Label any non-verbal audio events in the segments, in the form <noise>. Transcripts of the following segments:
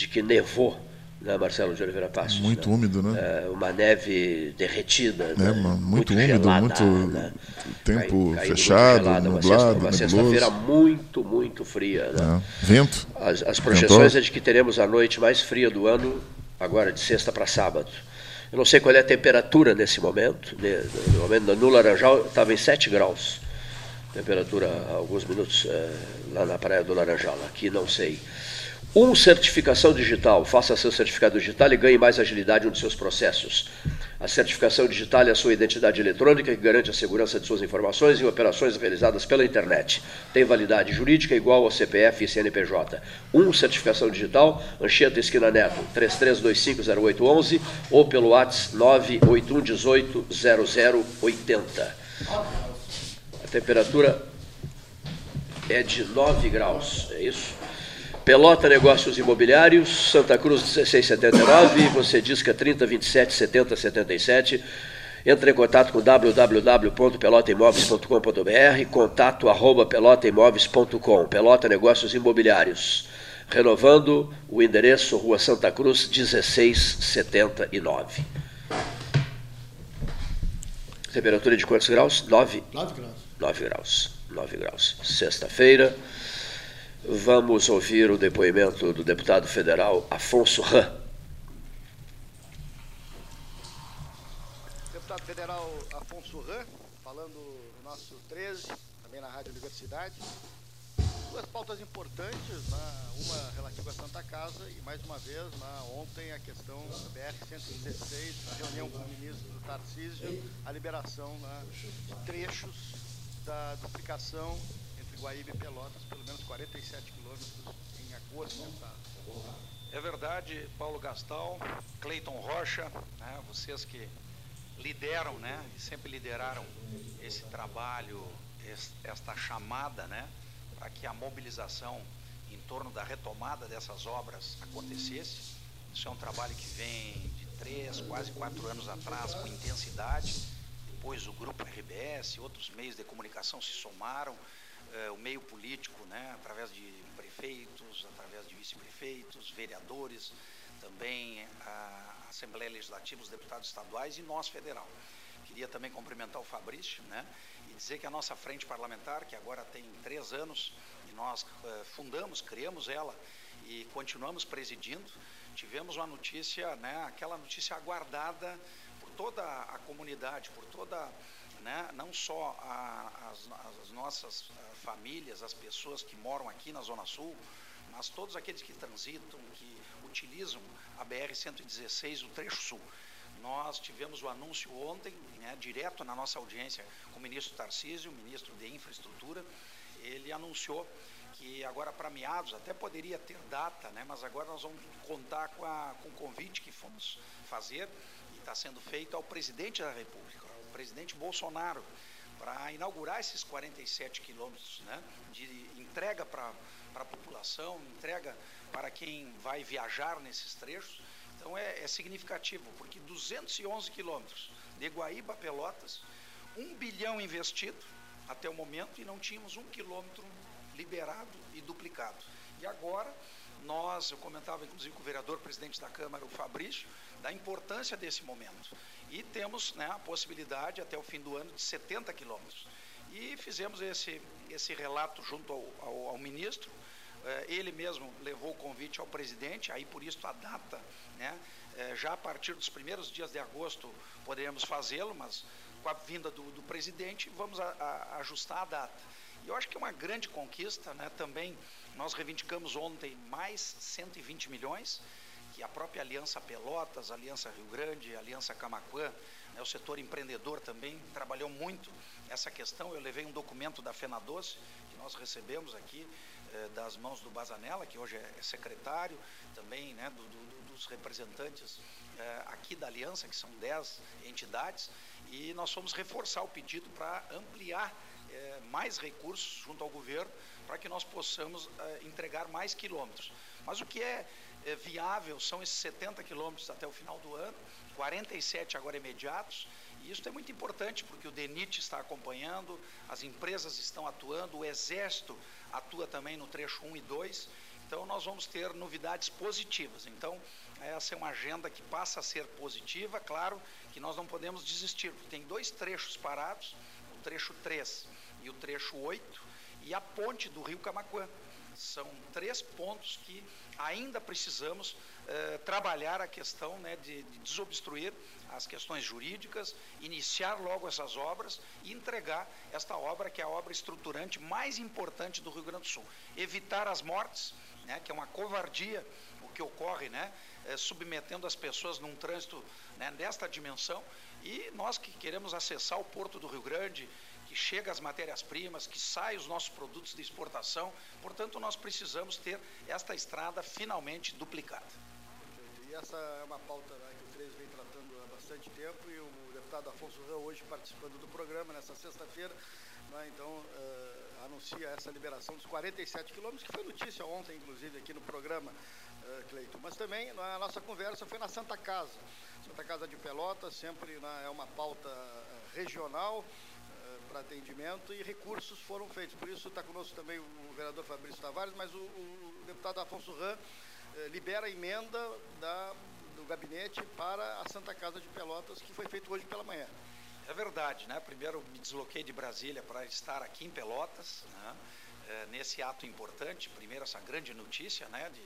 de que nevou, né, Marcelo de Oliveira Passos? Muito né? úmido, né? É, uma neve derretida. É, né? muito, muito úmido, gelada, muito né? tempo Cai- fechado, gelada, uma nublado, sexta- Uma sexta-feira nebuloso. muito, muito fria. Né? É. Vento. As, as projeções Ventosa. é de que teremos a noite mais fria do ano, agora de sexta para sábado. Eu não sei qual é a temperatura nesse momento. né, No momento no Laranjal estava em 7 graus. Temperatura alguns minutos eh, lá na praia do Laranjal. Aqui não sei. Um certificação digital. Faça seu certificado digital e ganhe mais agilidade nos seus processos. A certificação digital é a sua identidade eletrônica que garante a segurança de suas informações em operações realizadas pela internet. Tem validade jurídica igual ao CPF e CNPJ. Um certificação digital, Anchieta Esquina Neto, 33250811 ou pelo WhatsApp 981180080. A temperatura é de 9 graus, é isso? Pelota Negócios Imobiliários, Santa Cruz 1679, você é 3027 7077. Entre em contato com www.pelotaimoveis.com.br, contato arroba pelotaimoveis.com, Pelota Negócios Imobiliários. Renovando o endereço Rua Santa Cruz 1679. Temperatura de quantos graus? 9 9 graus. 9 graus. 9 graus. Sexta-feira. Vamos ouvir o depoimento do deputado federal Afonso Ram. Deputado Federal Afonso Ram, falando no nosso 13, também na Rádio Universidade. Duas pautas importantes, uma relativa à Santa Casa e mais uma vez, ontem a questão da BR-116, a reunião com o ministro Tarcísio, a liberação de trechos da duplicação Guaíba e Pelotas, pelo menos 47 quilômetros em agosto passado. É verdade, Paulo Gastal, Cleiton Rocha, né, vocês que lideram, né, sempre lideraram esse trabalho, es- esta chamada, né, para que a mobilização em torno da retomada dessas obras acontecesse. Isso é um trabalho que vem de três, quase quatro anos atrás, com intensidade. Depois o grupo RBS, outros meios de comunicação se somaram, o meio político, né, através de prefeitos, através de vice-prefeitos, vereadores, também a Assembleia Legislativa, os deputados estaduais e nós federal. Queria também cumprimentar o Fabrício, né, e dizer que a nossa frente parlamentar, que agora tem três anos, e nós eh, fundamos, criamos ela e continuamos presidindo, tivemos uma notícia, né, aquela notícia aguardada por toda a comunidade, por toda, né, não só a- as, as nossas ah, famílias, as pessoas que moram aqui na Zona Sul, mas todos aqueles que transitam, que utilizam a BR-116, o trecho sul. Nós tivemos o anúncio ontem, né, direto na nossa audiência com o ministro Tarcísio, ministro de Infraestrutura. Ele anunciou que agora para meados, até poderia ter data, né, mas agora nós vamos contar com, a, com o convite que fomos fazer e está sendo feito ao presidente da República, presidente Bolsonaro, para inaugurar esses 47 quilômetros né, de entrega para a população, entrega para quem vai viajar nesses trechos. Então é, é significativo, porque 211 quilômetros de Guaíba a Pelotas, um bilhão investido até o momento e não tínhamos um quilômetro liberado e duplicado. E agora nós, eu comentava inclusive com o vereador presidente da Câmara, o Fabrício, da importância desse momento. E temos né, a possibilidade até o fim do ano de 70 quilômetros. E fizemos esse, esse relato junto ao, ao, ao ministro, eh, ele mesmo levou o convite ao presidente, aí por isso a data, né, eh, já a partir dos primeiros dias de agosto poderemos fazê-lo, mas com a vinda do, do presidente vamos a, a, ajustar a data. E eu acho que é uma grande conquista, né, também nós reivindicamos ontem mais 120 milhões, a própria Aliança Pelotas, Aliança Rio Grande, Aliança Camaquã, né, o setor empreendedor também trabalhou muito essa questão. Eu levei um documento da FenaDoce, que nós recebemos aqui, eh, das mãos do Bazanella, que hoje é secretário, também né, do, do, dos representantes eh, aqui da Aliança, que são 10 entidades, e nós fomos reforçar o pedido para ampliar eh, mais recursos junto ao governo, para que nós possamos eh, entregar mais quilômetros. Mas o que é é, viável são esses 70 quilômetros até o final do ano, 47 agora imediatos, e isso é muito importante porque o DENIT está acompanhando, as empresas estão atuando, o Exército atua também no trecho 1 e 2, Então nós vamos ter novidades positivas. Então essa é uma agenda que passa a ser positiva, claro que nós não podemos desistir. Tem dois trechos parados, o trecho 3 e o trecho 8 e a ponte do Rio Camacuã. São três pontos que ainda precisamos eh, trabalhar a questão né, de, de, desobstruir as questões jurídicas, iniciar logo essas obras e entregar esta obra, que é a obra estruturante mais importante do Rio Grande do Sul. Evitar as mortes, né, que é uma covardia o que ocorre, né, eh, submetendo as pessoas num trânsito né, desta dimensão. E nós que queremos acessar o Porto do Rio Grande, que chega as matérias-primas, que saem os nossos produtos de exportação. Portanto, nós precisamos ter esta estrada finalmente duplicada. E essa é uma pauta né, que o 13 vem tratando há bastante tempo e o deputado Afonso Rão hoje participando do programa nessa sexta-feira, né, então uh, anuncia essa liberação dos 47 quilômetros, que foi notícia ontem, inclusive, aqui no programa, uh, Cleiton. Mas também a nossa conversa foi na Santa Casa. Santa Casa de Pelotas sempre né, é uma pauta uh, regional, para atendimento e recursos foram feitos. Por isso está conosco também o vereador Fabrício Tavares, mas o, o deputado Afonso Ram eh, libera a emenda da, do gabinete para a Santa Casa de Pelotas, que foi feito hoje pela manhã. É verdade, né? Primeiro me desloquei de Brasília para estar aqui em Pelotas, né? é, nesse ato importante. Primeiro essa grande notícia, né? De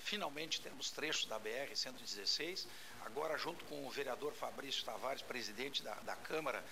finalmente temos trechos da BR 116. Agora junto com o vereador Fabrício Tavares, presidente da, da Câmara,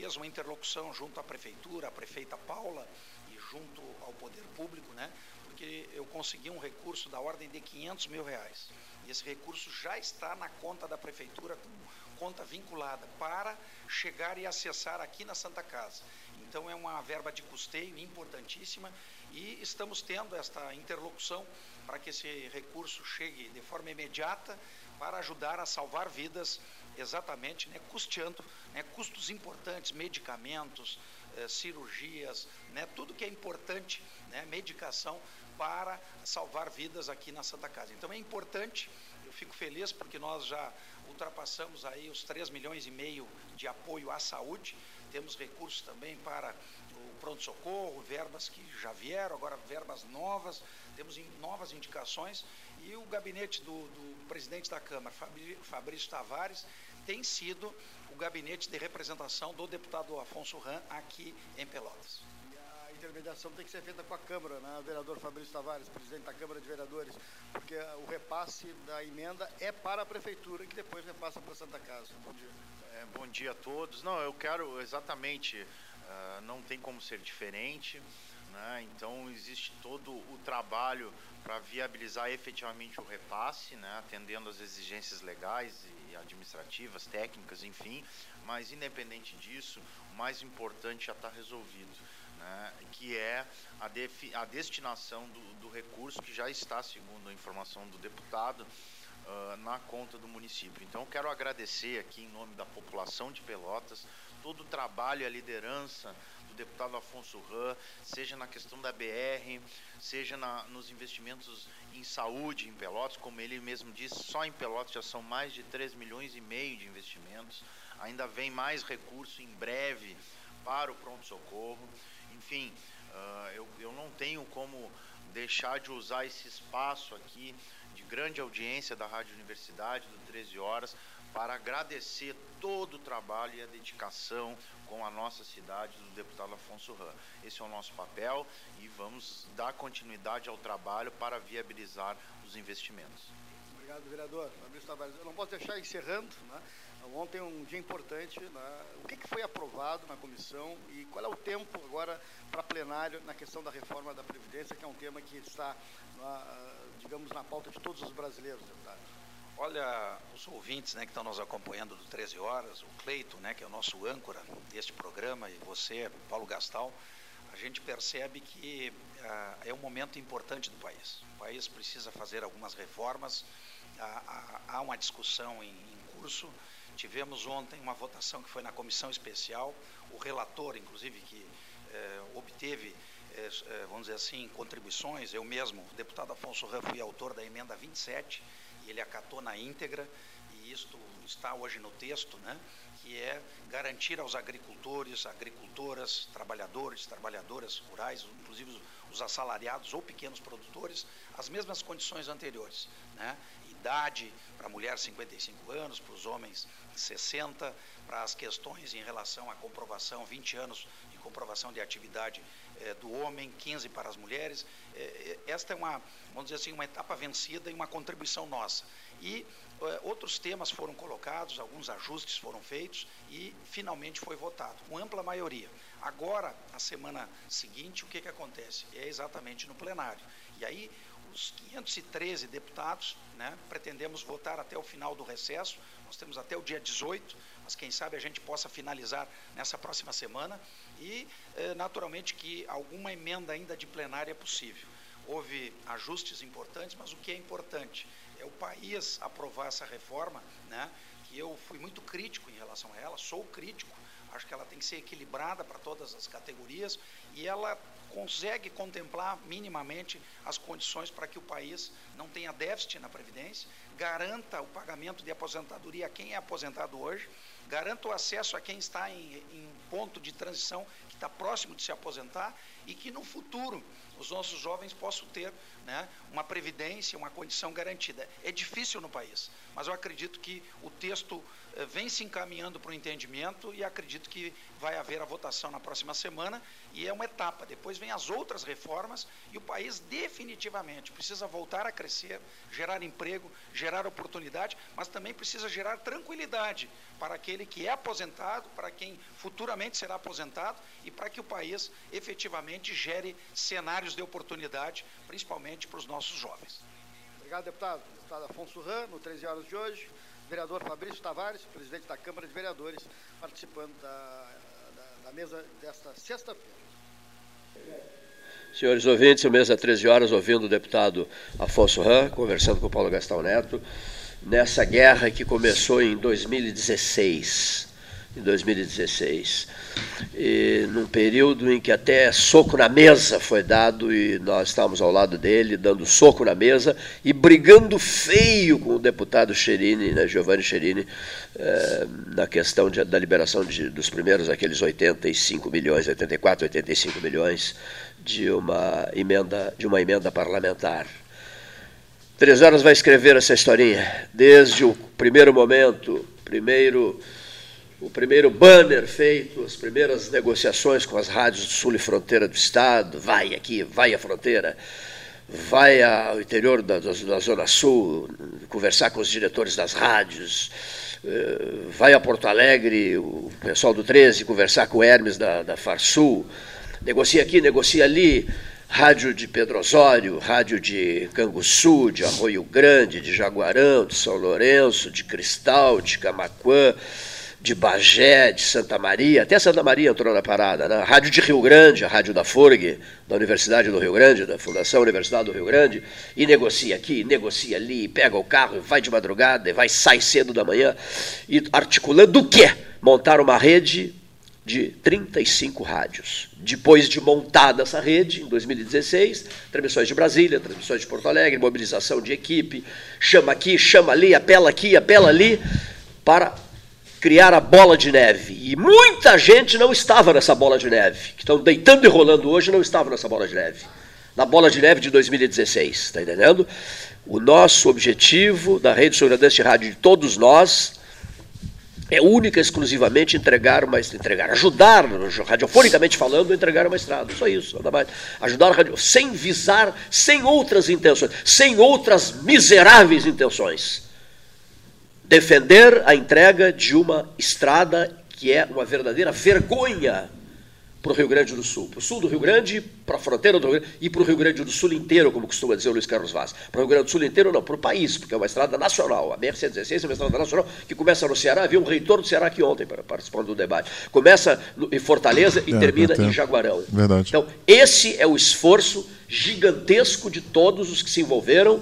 fez uma interlocução junto à prefeitura, a prefeita Paula e junto ao poder público, né? Porque eu consegui um recurso da ordem de 500 mil reais. E esse recurso já está na conta da prefeitura, com conta vinculada, para chegar e acessar aqui na Santa Casa. Então é uma verba de custeio importantíssima e estamos tendo esta interlocução para que esse recurso chegue de forma imediata para ajudar a salvar vidas, exatamente, né, custeando né, custos importantes, medicamentos, eh, cirurgias, né, tudo que é importante, né, medicação para salvar vidas aqui na Santa Casa. Então é importante, eu fico feliz porque nós já ultrapassamos aí os 3 milhões e meio de apoio à saúde, temos recursos também para o pronto-socorro, verbas que já vieram, agora verbas novas, temos novas indicações e o gabinete do, do presidente da Câmara, Fabrício Tavares, tem sido o gabinete de representação do deputado Afonso Ram aqui em Pelotas a intermediação tem que ser feita com a Câmara, né? vereador Fabrício Tavares, presidente da Câmara de Vereadores, porque o repasse da emenda é para a Prefeitura, que depois repassa para a Santa Casa. Bom dia. É, bom dia a todos. Não, eu quero exatamente, uh, não tem como ser diferente. Né? Então existe todo o trabalho para viabilizar efetivamente o repasse, né? atendendo às exigências legais e administrativas, técnicas, enfim. Mas independente disso, o mais importante já está resolvido, né? que é a, a destinação do, do recurso que já está, segundo a informação do deputado, uh, na conta do município. Então, quero agradecer aqui em nome da população de Pelotas todo o trabalho e a liderança do deputado Afonso Ram, seja na questão da BR, seja na, nos investimentos em saúde em Pelotas, como ele mesmo disse, só em Pelotas já são mais de 3 milhões e meio de investimentos, ainda vem mais recurso em breve para o pronto-socorro. Enfim, uh, eu, eu não tenho como deixar de usar esse espaço aqui grande audiência da Rádio Universidade, do 13 Horas, para agradecer todo o trabalho e a dedicação com a nossa cidade do deputado Afonso Ram. Esse é o nosso papel e vamos dar continuidade ao trabalho para viabilizar os investimentos. Obrigado, vereador. Eu não posso deixar encerrando. Né? Ontem é um dia importante. Né? O que, foi aprovado na comissão e qual é o tempo agora para plenário na questão da reforma da Previdência, que é um tema que está, na, digamos, na pauta de todos os brasileiros, deputado? Olha, os ouvintes né, que estão nos acompanhando do 13 Horas, o Cleito, né, que é o nosso âncora deste programa, e você, Paulo Gastal, a gente percebe que ah, é um momento importante do país. O país precisa fazer algumas reformas, há, há uma discussão em, em curso. Tivemos ontem uma votação que foi na comissão especial, o relator, inclusive, que eh, obteve, vamos dizer assim, contribuições, eu mesmo, o deputado Afonso Ram, fui autor da emenda 27, e ele acatou na íntegra, e isto está hoje no texto, né, que é garantir aos agricultores, agricultoras, trabalhadores, trabalhadoras rurais, inclusive os assalariados ou pequenos produtores as mesmas condições anteriores. Né? Idade para a mulher 55 anos, para os homens 60, para as questões em relação à comprovação, 20 anos de comprovação de atividade eh, do homem, 15 para as mulheres. Eh, esta é uma, vamos dizer assim, uma etapa vencida e uma contribuição nossa. E eh, outros temas foram colocados, alguns ajustes foram feitos e finalmente foi votado, com ampla maioria. Agora, na semana seguinte, o que, que acontece? É exatamente no plenário. E aí, os 513 deputados, né, pretendemos votar até o final do recesso, nós temos até o dia 18, mas quem sabe a gente possa finalizar nessa próxima semana e, eh, naturalmente, que alguma emenda ainda de plenária é possível. Houve ajustes importantes, mas o que é importante é o país aprovar essa reforma, né, que eu fui muito crítico em relação a ela, sou crítico, acho que ela tem que ser equilibrada para todas as categorias e ela consegue contemplar minimamente as condições para que o país não tenha déficit na Previdência, garanta o pagamento de aposentadoria a quem é aposentado hoje, garanta o acesso a quem está em, em ponto de transição, que está próximo de se aposentar e que no futuro os nossos jovens possam ter né, uma previdência, uma condição garantida. É difícil no país, mas eu acredito que o texto eh, vem se encaminhando para o entendimento e acredito que vai haver a votação na próxima semana e é uma etapa. Depois vem as outras reformas e o país definitivamente precisa voltar a crescer, gerar emprego, gerar oportunidade, mas também precisa gerar tranquilidade para aquele que é aposentado, para quem futuramente será aposentado e para que o país efetivamente gere cenários de oportunidade, principalmente para os nossos jovens. Obrigado, deputado. Deputado Afonso Ram, no 13 horas de hoje. Vereador Fabrício Tavares, presidente da Câmara de Vereadores, participando da, da, da mesa desta sexta-feira. Senhores ouvintes, o mesa 13 horas, ouvindo o deputado Afonso Ram, conversando com o Paulo Gastão Neto, nessa guerra que começou em 2016 em 2016. E num período em que até soco na mesa foi dado e nós estávamos ao lado dele, dando soco na mesa e brigando feio com o deputado Cherini, né, Giovanni Cherini, eh, na questão de, da liberação de, dos primeiros aqueles 85 milhões, 84, 85 milhões de uma emenda, de uma emenda parlamentar. Três horas vai escrever essa historinha, desde o primeiro momento, primeiro o primeiro banner feito, as primeiras negociações com as rádios do sul e fronteira do estado, vai aqui, vai à fronteira, vai ao interior da, da Zona Sul, conversar com os diretores das rádios, eh, vai a Porto Alegre, o pessoal do 13, conversar com o Hermes da, da Farsul, negocia aqui, negocia ali, rádio de Pedro Osório, rádio de Canguçu, de Arroio Grande, de Jaguarão, de São Lourenço, de Cristal, de Camaquã, de Bagé, de Santa Maria, até Santa Maria entrou na parada, né? Rádio de Rio Grande, a Rádio da FURG, da Universidade do Rio Grande, da Fundação Universidade do Rio Grande, e negocia aqui, negocia ali, pega o carro e vai de madrugada, e vai, sai cedo da manhã, e articulando o quê? Montar uma rede de 35 rádios. Depois de montada essa rede, em 2016, transmissões de Brasília, transmissões de Porto Alegre, mobilização de equipe, chama aqui, chama ali, apela aqui, apela ali, para criar a bola de neve. E muita gente não estava nessa bola de neve. Que estão deitando e rolando hoje não estava nessa bola de neve. Na bola de neve de 2016, está entendendo? O nosso objetivo da Rede de Rádio de todos nós é única e exclusivamente entregar uma entregar, ajudar, radiofonicamente falando, entregar uma estrada. Só isso, nada mais. Ajudar radio, sem visar, sem outras intenções, sem outras miseráveis intenções defender a entrega de uma estrada que é uma verdadeira vergonha para o Rio Grande do Sul, para o sul do Rio Grande, para a fronteira do Rio Grande e para o Rio Grande do Sul inteiro, como costuma dizer o Luiz Carlos Vaz. Para o Rio Grande do Sul inteiro, não, para o país, porque é uma estrada nacional. A BR-116 é uma estrada nacional que começa no Ceará. Havia um reitor do Ceará aqui ontem para participar do debate. Começa em Fortaleza e é, termina em Jaguarão. Verdade. Então, esse é o esforço gigantesco de todos os que se envolveram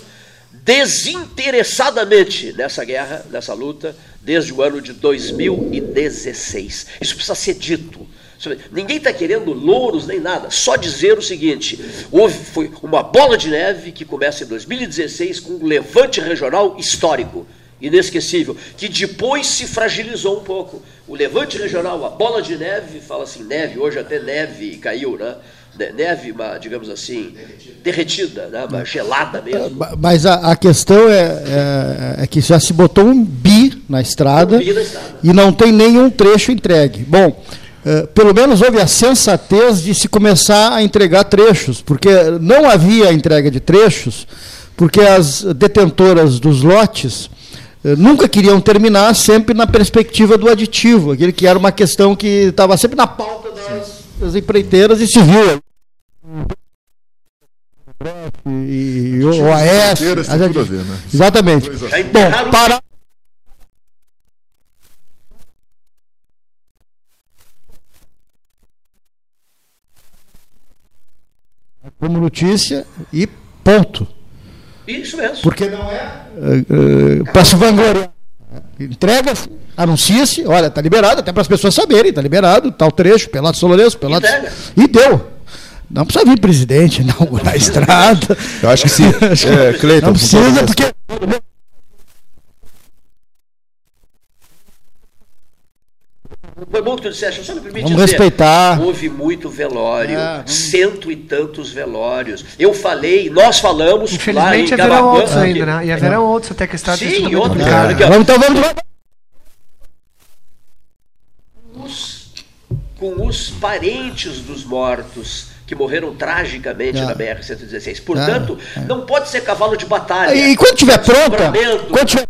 desinteressadamente nessa guerra, nessa luta, desde o ano de 2016. Isso precisa ser dito. Ninguém está querendo louros nem nada, só dizer o seguinte: houve foi uma bola de neve que começa em 2016 com um levante regional histórico, inesquecível, que depois se fragilizou um pouco. O levante regional, a bola de neve, fala assim, neve, hoje até neve caiu, né? Neve, uma, digamos assim, derretida, né? uma gelada mesmo. Mas a, a questão é, é, é, que já se botou um bi na estrada, um bi na estrada. e não tem nenhum trecho entregue. Bom, é, pelo menos houve a sensatez de se começar a entregar trechos, porque não havia entrega de trechos, porque as detentoras dos lotes eh, nunca queriam terminar sempre na perspectiva do aditivo, aquele que era uma questão que estava sempre na pauta das empreiteiras e viu. E, o AS. Né? Exatamente. Bom, para. Como notícia e ponto. Isso mesmo. Porque não é uh, uh, para se vangloriar. Entrega, anuncia-se, olha, está liberado, até para as pessoas saberem, está liberado, tal trecho, Pelotas Solorenço, Pelotas. Entrega. E deu. Não precisa vir presidente inaugurar <laughs> a estrada. Eu acho que sim. <laughs> É, Cleiton, não precisa, porque Foi bom que tu disseste, só me permite Vamos dizer, respeitar. houve muito velório, é, cento e tantos velórios. Eu falei, nós falamos Infelizmente, lá em haverão outros ainda, né? E haverão é. outros até que está Sim, outro cara. É. Vamos, então vamos com os parentes dos mortos que morreram tragicamente é. na BR-116. Portanto, é. não pode ser cavalo de batalha. E, quando tiver pronta, quando tiver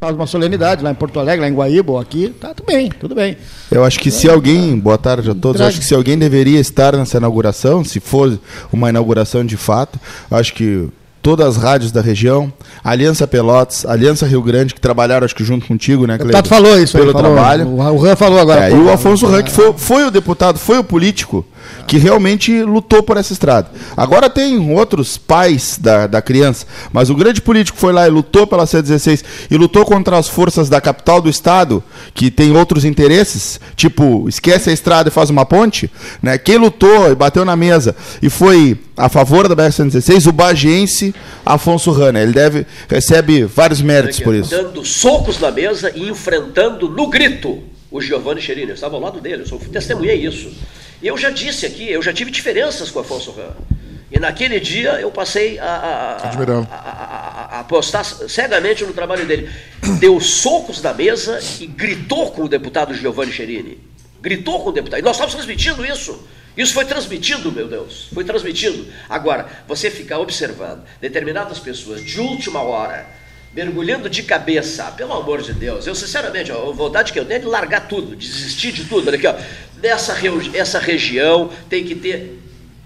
faz uma solenidade lá em Porto Alegre, lá em Guaíba ou aqui, tá tudo bem, tudo bem. Eu acho que se alguém, boa tarde a todos, acho que se alguém deveria estar nessa inauguração, se for uma inauguração de fato, acho que todas as rádios da região, Aliança Pelotas, Aliança Rio Grande, que trabalharam, acho que junto contigo, né, Cleiton? O falou isso Pelo aí, trabalho. O Ran falou agora. É, e o Afonso Ran, que foi, foi o deputado, foi o político que realmente lutou por essa estrada. Agora tem outros pais da, da criança, mas o grande político foi lá e lutou pela C16 e lutou contra as forças da capital do estado, que tem outros interesses, tipo, esquece a estrada e faz uma ponte, né? Quem lutou e bateu na mesa e foi a favor da BR-116, o bagiense Afonso Rana. Ele deve recebe vários méritos por isso. Dando socos na mesa e enfrentando no grito o Giovanni Cherini. Eu estava ao lado dele, eu sou testemunhei isso. E eu já disse aqui, eu já tive diferenças com o Afonso Ram. E naquele dia eu passei a, a, apostar cegamente no trabalho dele. Deu socos na mesa e gritou com o deputado Giovanni Cherini. Gritou com o deputado. E nós estávamos transmitindo isso. Isso foi transmitido, meu Deus. Foi transmitido. Agora, você ficar observando determinadas pessoas de última hora mergulhando de cabeça, pelo amor de Deus, eu sinceramente, a vontade que eu tenho é de largar tudo, desistir de tudo. Olha aqui, ó, nessa essa região tem que ter,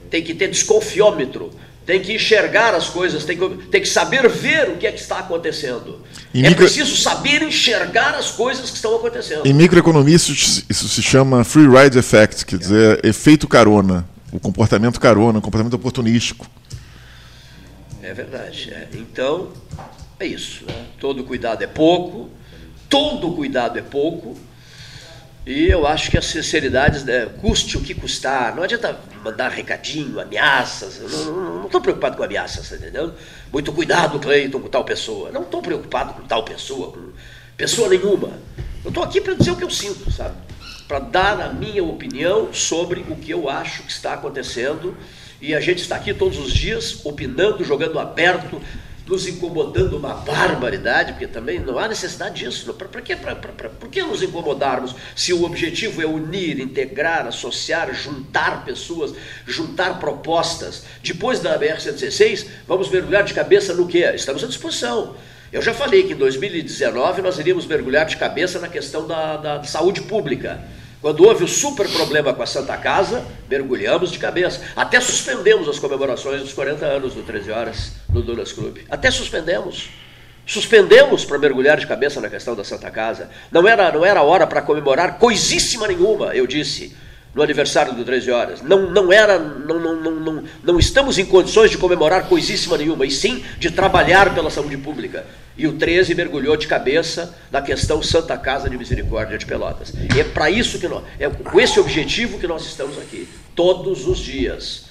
tem que ter desconfiômetro, tem que enxergar as coisas, tem que, tem que saber ver o que é que está acontecendo. Em é micro... preciso saber enxergar as coisas que estão acontecendo. Em microeconomia isso, isso se chama free ride effect, quer dizer, efeito carona, o comportamento carona, o comportamento oportunístico. É verdade. É. Então, é isso. Né? Todo cuidado é pouco, todo cuidado é pouco. E eu acho que a sinceridade né, custe o que custar. Não adianta mandar recadinho, ameaças. Eu não estou preocupado com ameaças, tá entendendo? Muito cuidado, Cleiton, com tal pessoa. Não estou preocupado com tal pessoa, com pessoa nenhuma. Eu estou aqui para dizer o que eu sinto, sabe? Para dar a minha opinião sobre o que eu acho que está acontecendo. E a gente está aqui todos os dias opinando, jogando aberto, nos incomodando uma barbaridade, porque também não há necessidade disso. Para que, por que nos incomodarmos se o objetivo é unir, integrar, associar, juntar pessoas, juntar propostas? Depois da BR-116, vamos mergulhar de cabeça no quê? Estamos à disposição. Eu já falei que em 2019 nós iríamos mergulhar de cabeça na questão da, da saúde pública. Quando houve o super problema com a Santa Casa, mergulhamos de cabeça. Até suspendemos as comemorações dos 40 anos do 13 Horas no Dunas Clube. Até suspendemos. Suspendemos para mergulhar de cabeça na questão da Santa Casa. Não era, não era hora para comemorar coisíssima nenhuma, eu disse no aniversário do 13 horas. Não, não era, não, não, não, não, não estamos em condições de comemorar coisíssima nenhuma, e sim de trabalhar pela saúde pública. E o 13 mergulhou de cabeça na questão Santa Casa de Misericórdia de Pelotas. E é para isso que nós, é com esse objetivo que nós estamos aqui, todos os dias.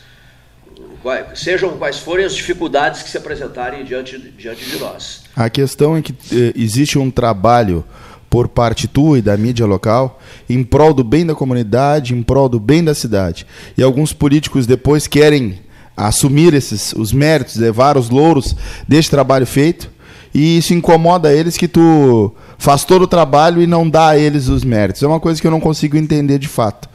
Sejam quais forem as dificuldades que se apresentarem diante, diante de nós. A questão é que eh, existe um trabalho por parte tua e da mídia local, em prol do bem da comunidade, em prol do bem da cidade. E alguns políticos depois querem assumir esses os méritos, levar os louros deste trabalho feito, e isso incomoda eles que tu faz todo o trabalho e não dá a eles os méritos. É uma coisa que eu não consigo entender de fato.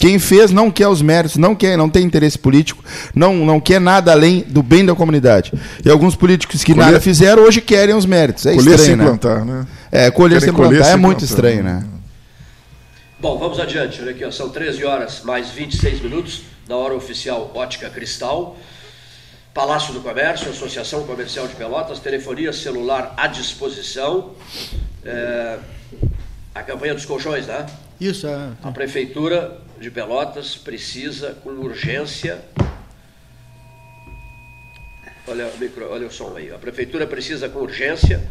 Quem fez não quer os méritos, não quer, não tem interesse político, não, não quer nada além do bem da comunidade. E alguns políticos que colher, nada fizeram hoje querem os méritos. É colher estranho, sem né? plantar, né? É, colher sem plantar é muito plantar, estranho, né? Bom, vamos adiante. Olha aqui, ó, são 13 horas mais 26 minutos na hora oficial Ótica Cristal. Palácio do Comércio, Associação Comercial de Pelotas, telefonia celular à disposição. É, a campanha dos colchões, né? Isso, é. A Prefeitura de Pelotas precisa, com urgência. Olha, o micro, olha o som aí. A Prefeitura precisa, com urgência,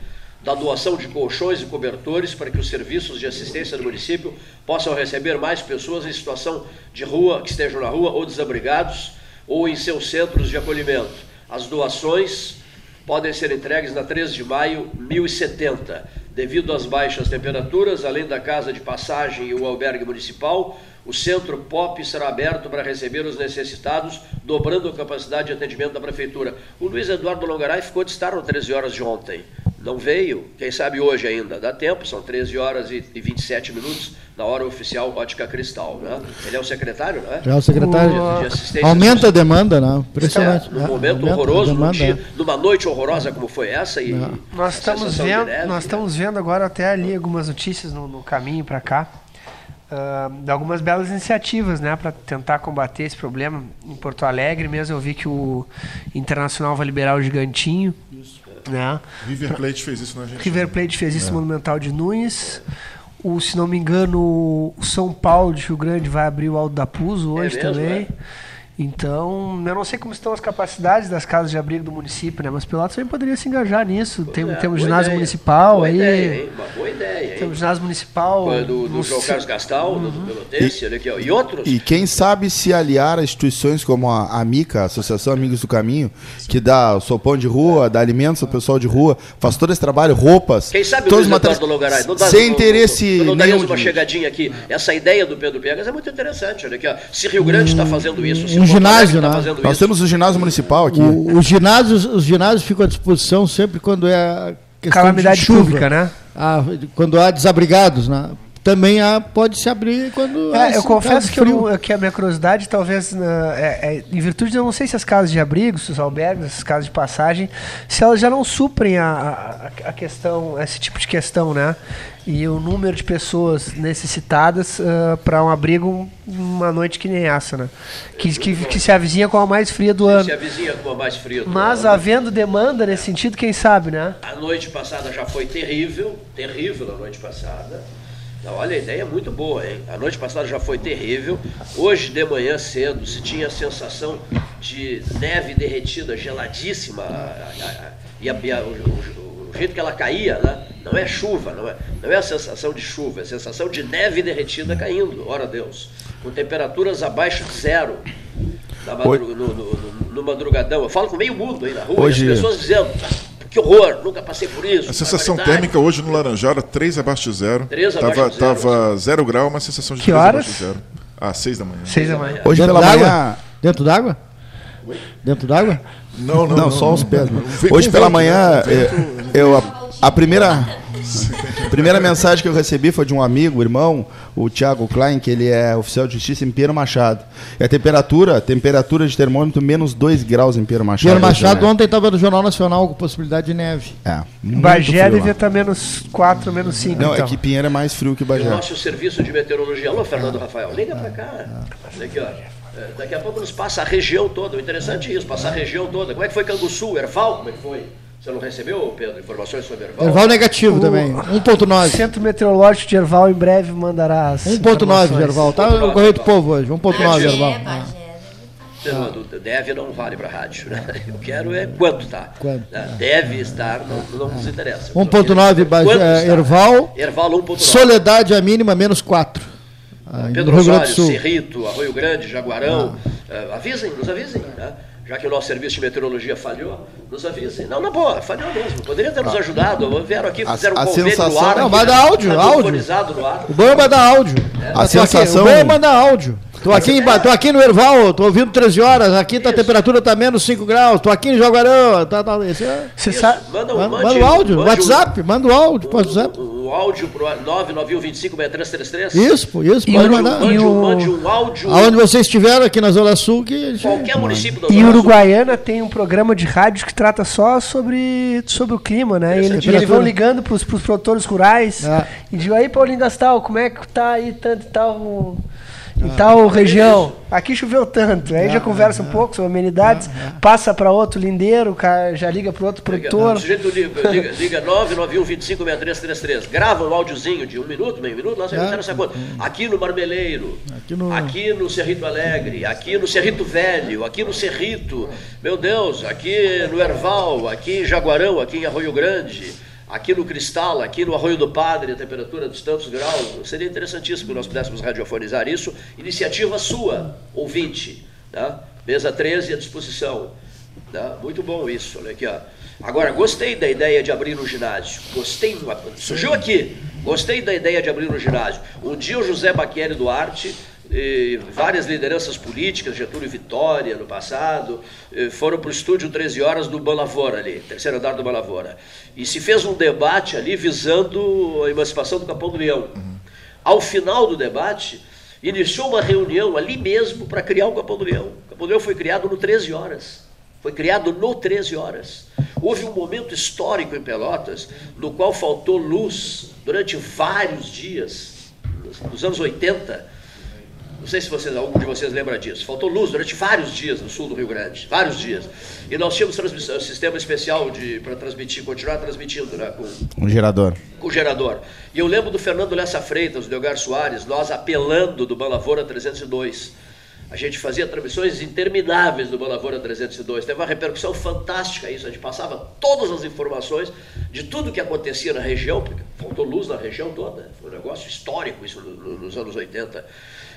da doação de colchões e cobertores para que os serviços de assistência do município possam receber mais pessoas em situação de rua, que estejam na rua ou desabrigados ou em seus centros de acolhimento. As doações podem ser entregues na 13 de maio, 1070. Devido às baixas temperaturas, além da casa de passagem e o albergue municipal, o centro POP será aberto para receber os necessitados, dobrando a capacidade de atendimento da prefeitura. O Luiz Eduardo Longaray ficou de estar às 13 horas de ontem. Não veio, quem sabe hoje ainda, dá tempo, são 13 horas e 27 minutos na hora oficial Ótica Cristal. Né? Ele é o secretário, né? É o secretário. De, de assistência Aumenta a demanda, né? Impressionante. É, num momento horroroso, num dia, numa noite horrorosa como foi essa. E nós estamos vendo, neve, nós estamos vendo agora até ali algumas notícias no, no caminho para cá. Uh, de algumas belas iniciativas né, para tentar combater esse problema. Em Porto Alegre mesmo eu vi que o Internacional vai liberar o Gigantinho. Isso. Né? River Plate fez isso na gente. River Plate fez isso é. Monumental de Nunes. O, se não me engano, o São Paulo de Rio Grande vai abrir o Alto da Puso hoje é mesmo, também. É? Então, eu não sei como estão as capacidades das casas de abrigo do município, né? Mas Pelotas também poderia se engajar nisso. Tem, é, tem um ginásio ideia. municipal boa aí. Ideia, hein? Uma boa ideia, hein? Tem um ginásio municipal. Do, do João Carlos Gastal, uhum. do Pelotense, olha aqui, ó. E outros. E quem sabe se aliar a instituições como a AMICA, Associação Amigos do Caminho, que dá o sopão de rua, dá alimentos ao pessoal de rua, faz todo esse trabalho, roupas. Quem sabe todos o Luiz Logaray, não dá, Sem não, interesse. Não, não daríamos uma chegadinha aqui. Essa ideia do Pedro Piegas é muito interessante. Olha aqui, ó. Se Rio Grande está fazendo isso, se um ginásio, tá né? Nós isso. temos o ginásio municipal aqui. O, os, ginásios, os ginásios ficam à disposição sempre quando é calamidade pública, né? Ah, quando há desabrigados, né? também há, pode se abrir quando. É, eu confesso que, eu, que, a minha curiosidade, talvez, uh, é, é, em virtude de eu não sei se as casas de abrigo, se os albergues, as casas de passagem, se elas já não suprem a, a, a questão, esse tipo de questão, né? E o número de pessoas necessitadas uh, para um abrigo uma noite que nem essa, né? Que, que, que se avizinha com a mais fria do ano. Se avizinha com a mais fria do Mas ano. havendo demanda nesse sentido, quem sabe, né? A noite passada já foi terrível, terrível a noite passada. Então, olha, a ideia é muito boa, hein? A noite passada já foi terrível. Hoje de manhã cedo se tinha a sensação de neve derretida, geladíssima. E, a, e a, o, o, o, jeito que ela caía, né? Não é chuva, não é, não é a sensação de chuva, é a sensação de neve derretida caindo, ora Deus. Com temperaturas abaixo de zero. Madrug, no, no, no, no, madrugadão. Eu falo com meio mundo aí na rua, Hoje... as pessoas dizendo que horror, nunca passei por isso. A sensação térmica hoje no Laranjal 3 abaixo de zero. 3 abaixo tava, de zero. Tava zero grau, uma sensação de que 3 horas? abaixo de zero. Ah, 6 da manhã. 6 da manhã. Hoje Dentro pela manhã. Dentro d'água? Dentro d'água? Não, não, não, não, só os pés. Hoje pela manhã, né? eu, a, a primeira a primeira mensagem que eu recebi foi de um amigo, irmão, o Thiago Klein, que ele é oficial de justiça em Pinheiro Machado. E a temperatura, temperatura de termômetro menos 2 graus em Pinheiro Machado. Pinheiro Machado ontem estava no Jornal Nacional com possibilidade de neve. É. Bagé devia estar menos 4, menos 5. Não, então. é que Pinheiro é mais frio que Bagé. O nosso serviço de meteorologia. Alô, Fernando Rafael, liga para cá. Aqui, ó. É, daqui a pouco nos passa a região toda. O interessante é isso, passar a região toda. Como é que foi Canguçu, Erfal? Como é que foi? Você não recebeu, Pedro, informações sobre Erval? Erval negativo o também, 1.9. Centro Meteorológico de Erval em breve mandará as 1.9 de Erval, tá no Correio do Povo hoje, 1.9 de Erval. É, deve não vale para rádio, né? Eu quero é quanto tá. Quanto? Né? Deve estar, não, não nos interessa. 1.9 Bagé, Erval. Erval 1.9. Soledade a mínima menos 4. Ah, Pedro Osório, Cerrito, Arroio Grande, Jaguarão. Ah. Uh, avisem, nos avisem. Né? já que o nosso serviço de meteorologia falhou, nos avisem. Não, na boa, falhou mesmo. Poderia ter nos ah. ajudado. Vieram aqui, fizeram a, um convênio sensação... no ar. Não, manda áudio, tá áudio. No ar. O bom é mandar áudio. É. A sensação... Aqui, o bom é mandar áudio. Tô aqui, é. tô aqui no Erval, tô ouvindo 13 horas, aqui tá, a temperatura tá menos 5 graus, tô aqui em Jaguarão, tá, tá, esse é... Você sabe? Manda, manda, manda o áudio, manda WhatsApp, manda o áudio, pode WhatsApp. O, o áudio pro 991256333. Isso, isso, pode mande, mandar. Mande, o... mande um áudio. Aonde você estiver, aqui na Zona Sul, que... Qualquer município da Zona E Uruguaiana tem um programa de rádio que trata só sobre, sobre o clima, né? E eles, eles vão ligando pros, pros produtores rurais é. e digo, aí Paulinho Gastal, como é que tá aí tanto e tal em tal região. Aqui choveu tanto. Aí já conversa um pouco sobre amenidades, passa para outro lindeiro, já liga para outro produtor. O sujeito liga, liga, liga <laughs> 991256333. Grava um áudiozinho de um minuto, meio minuto, você não essa conta. Aqui no Marmeleiro, aqui no... aqui no Cerrito Alegre, aqui no Cerrito Velho, aqui no Cerrito, meu Deus, aqui no Erval, aqui em Jaguarão, aqui em Arroio Grande aqui no Cristal, aqui no Arroio do Padre, a temperatura dos tantos graus. Seria interessantíssimo que nós pudéssemos radiofonizar isso. Iniciativa sua, ouvinte. Né? Mesa 13 à disposição. Né? Muito bom isso. Olha aqui, ó. Agora, gostei da ideia de abrir um ginásio. Gostei, surgiu aqui. Gostei da ideia de abrir um ginásio. Um dia o José Baqueri Duarte várias lideranças políticas, Getúlio Vitória no passado, foram para o estúdio 13 horas do Balavora ali, terceiro andar do Balavora. E se fez um debate ali visando a emancipação do Capão do Leão. Ao final do debate, iniciou uma reunião ali mesmo para criar o Capão do Leão. O Capão do Leão foi criado no 13 horas. Foi criado no 13 horas. Houve um momento histórico em Pelotas no qual faltou luz durante vários dias, nos anos 80 não sei se vocês, algum de vocês lembra disso. Faltou luz durante vários dias no sul do Rio Grande. Vários dias. E nós tínhamos um sistema especial para transmitir, continuar transmitindo, né? Com, um gerador. Com gerador. E eu lembro do Fernando Lessa Freitas, do Delgar Soares, nós apelando do Balavora 302. A gente fazia transmissões intermináveis do Balavora 302. Teve uma repercussão fantástica isso. A gente passava todas as informações de tudo que acontecia na região, porque faltou luz na região toda. Foi um negócio histórico isso nos anos 80.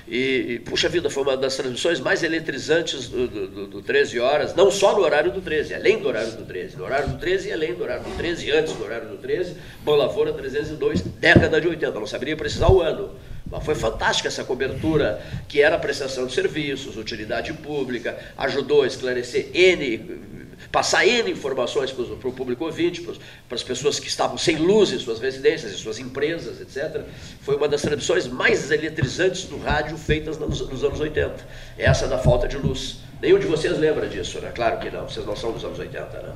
E, e, puxa vida, foi uma das transmissões mais eletrizantes do, do, do, 13 horas, não só no horário do 13, além do horário do 13. No horário do 13 e além do horário do 13, antes do horário do 13, Bom Lavoura 302, década de 80. Não saberia precisar o ano. Mas foi fantástica essa cobertura, que era prestação de serviços, utilidade pública, ajudou a esclarecer N passar N informações para o público ouvinte, para, as pessoas que estavam sem luz em suas residências, em suas empresas, etc. Foi uma das transmissões mais eletrizantes do rádio feitas nos, nos anos 80. Essa da falta de luz. Nenhum de vocês lembra disso, né? Claro que não, vocês não são dos anos 80, né?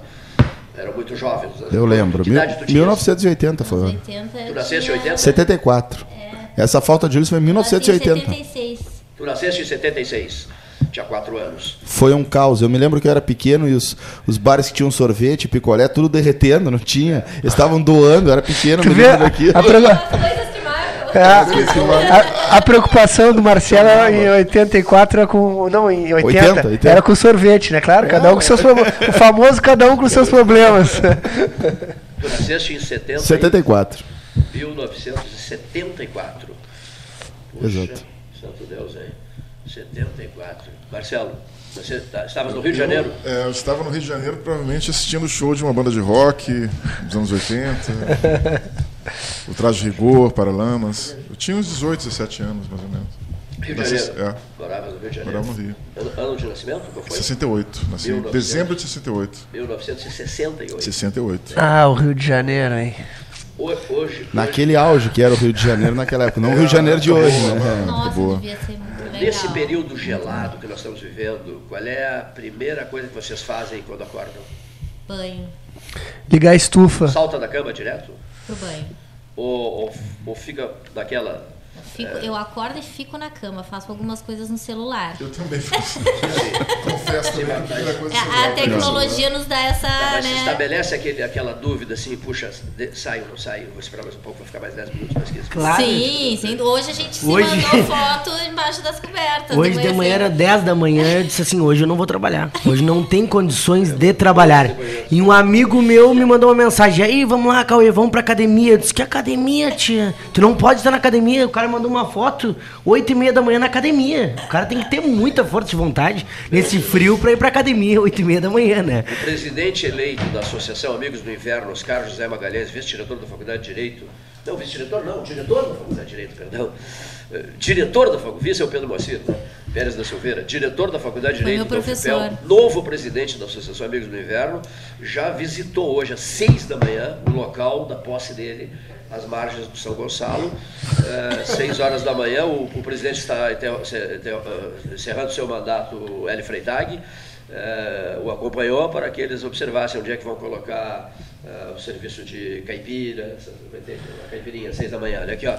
Eram muito jovens. Eu lembro. Que idade tu tinha? 1980 foi. 80, tu nasceste em 80? 74. É. Essa falta de luz foi em 1980. 76. Tu nasceste em 76 tinha quatro anos. Foi um caos. Eu me lembro que eu era pequeno e os, os bares que tinham sorvete, picolé, tudo derretendo, não tinha. Eles estavam doando, eu era pequeno, me lembro daqui. A, a, a, a, preocupação do Marcelo em 84 era com. Não, em 80, 80, 80. era com sorvete, né? Claro, cada um com seus problemas. O famoso cada um com seus problemas. Tu nasceste em 70 74. 1974. Puxa, Exato. Santo Deus, hein? 74. Marcelo, você tá, estava no Rio de Janeiro? Eu, é, eu estava no Rio de Janeiro, provavelmente assistindo o show de uma banda de rock dos anos 80. <laughs> o Traje de Rigor, Paralamas. Eu tinha uns 18, 17 anos, mais ou menos. Rio de Janeiro? É. Morava no Rio de Janeiro? Morava no Rio. Ano, ano de nascimento? Qual foi? 68. Nasci em dezembro de 68. 1968. 68. Ah, o Rio de Janeiro, hein? Hoje, Naquele auge que era o Rio de Janeiro naquela época, não o Rio de Janeiro de hoje, né? Nossa, devia ser Nesse período gelado que nós estamos vivendo, qual é a primeira coisa que vocês fazem quando acordam? Banho. Ligar a estufa. Salta da cama direto? Pro banho. Ou, ou, ou fica daquela Fico, é. Eu acordo e fico na cama, faço algumas coisas no celular. Eu também faço. Confesso também. A, a tecnologia nos dá essa. Tá, mas né? estabelece aquele, aquela dúvida assim, puxa, sai ou não sai, vou esperar mais um pouco, vou ficar mais 10 minutos mais 15 Claro. Sim, sim. Hoje a gente hoje... se mandou foto embaixo das cobertas. Hoje de manhã era 10 da manhã, eu disse assim, hoje eu não vou trabalhar. Hoje não tem condições de trabalhar. E um amigo meu me mandou uma mensagem, aí, vamos lá, Cauê, vamos pra academia. Eu disse, que academia, tia? Tu não pode estar na academia, o cara cara mandou uma foto, 8 e meia da manhã na academia. O cara tem que ter muita força de vontade nesse frio pra ir pra academia, 8 e meia da manhã, né? O presidente eleito da Associação Amigos do Inverno, Oscar José Magalhães, vice-diretor da Faculdade de Direito, não, vice-diretor não, diretor da Faculdade de Direito, perdão, Eh, diretor da Faculdade, vice é o Pedro Moacir, né? Pérez da Silveira, diretor da Faculdade de Direito UFPEL, professor. novo presidente da Associação Amigos do Inverno, já visitou hoje às seis da manhã o local da posse dele, às margens do São Gonçalo. Eh, seis horas da manhã, o, o presidente está eh, encerrando seu mandato, o Hélio Freitag, eh, o acompanhou para que eles observassem onde é que vão colocar eh, o serviço de caipira, essa- vai ter uma caipirinha às seis da manhã. Olha aqui, ó.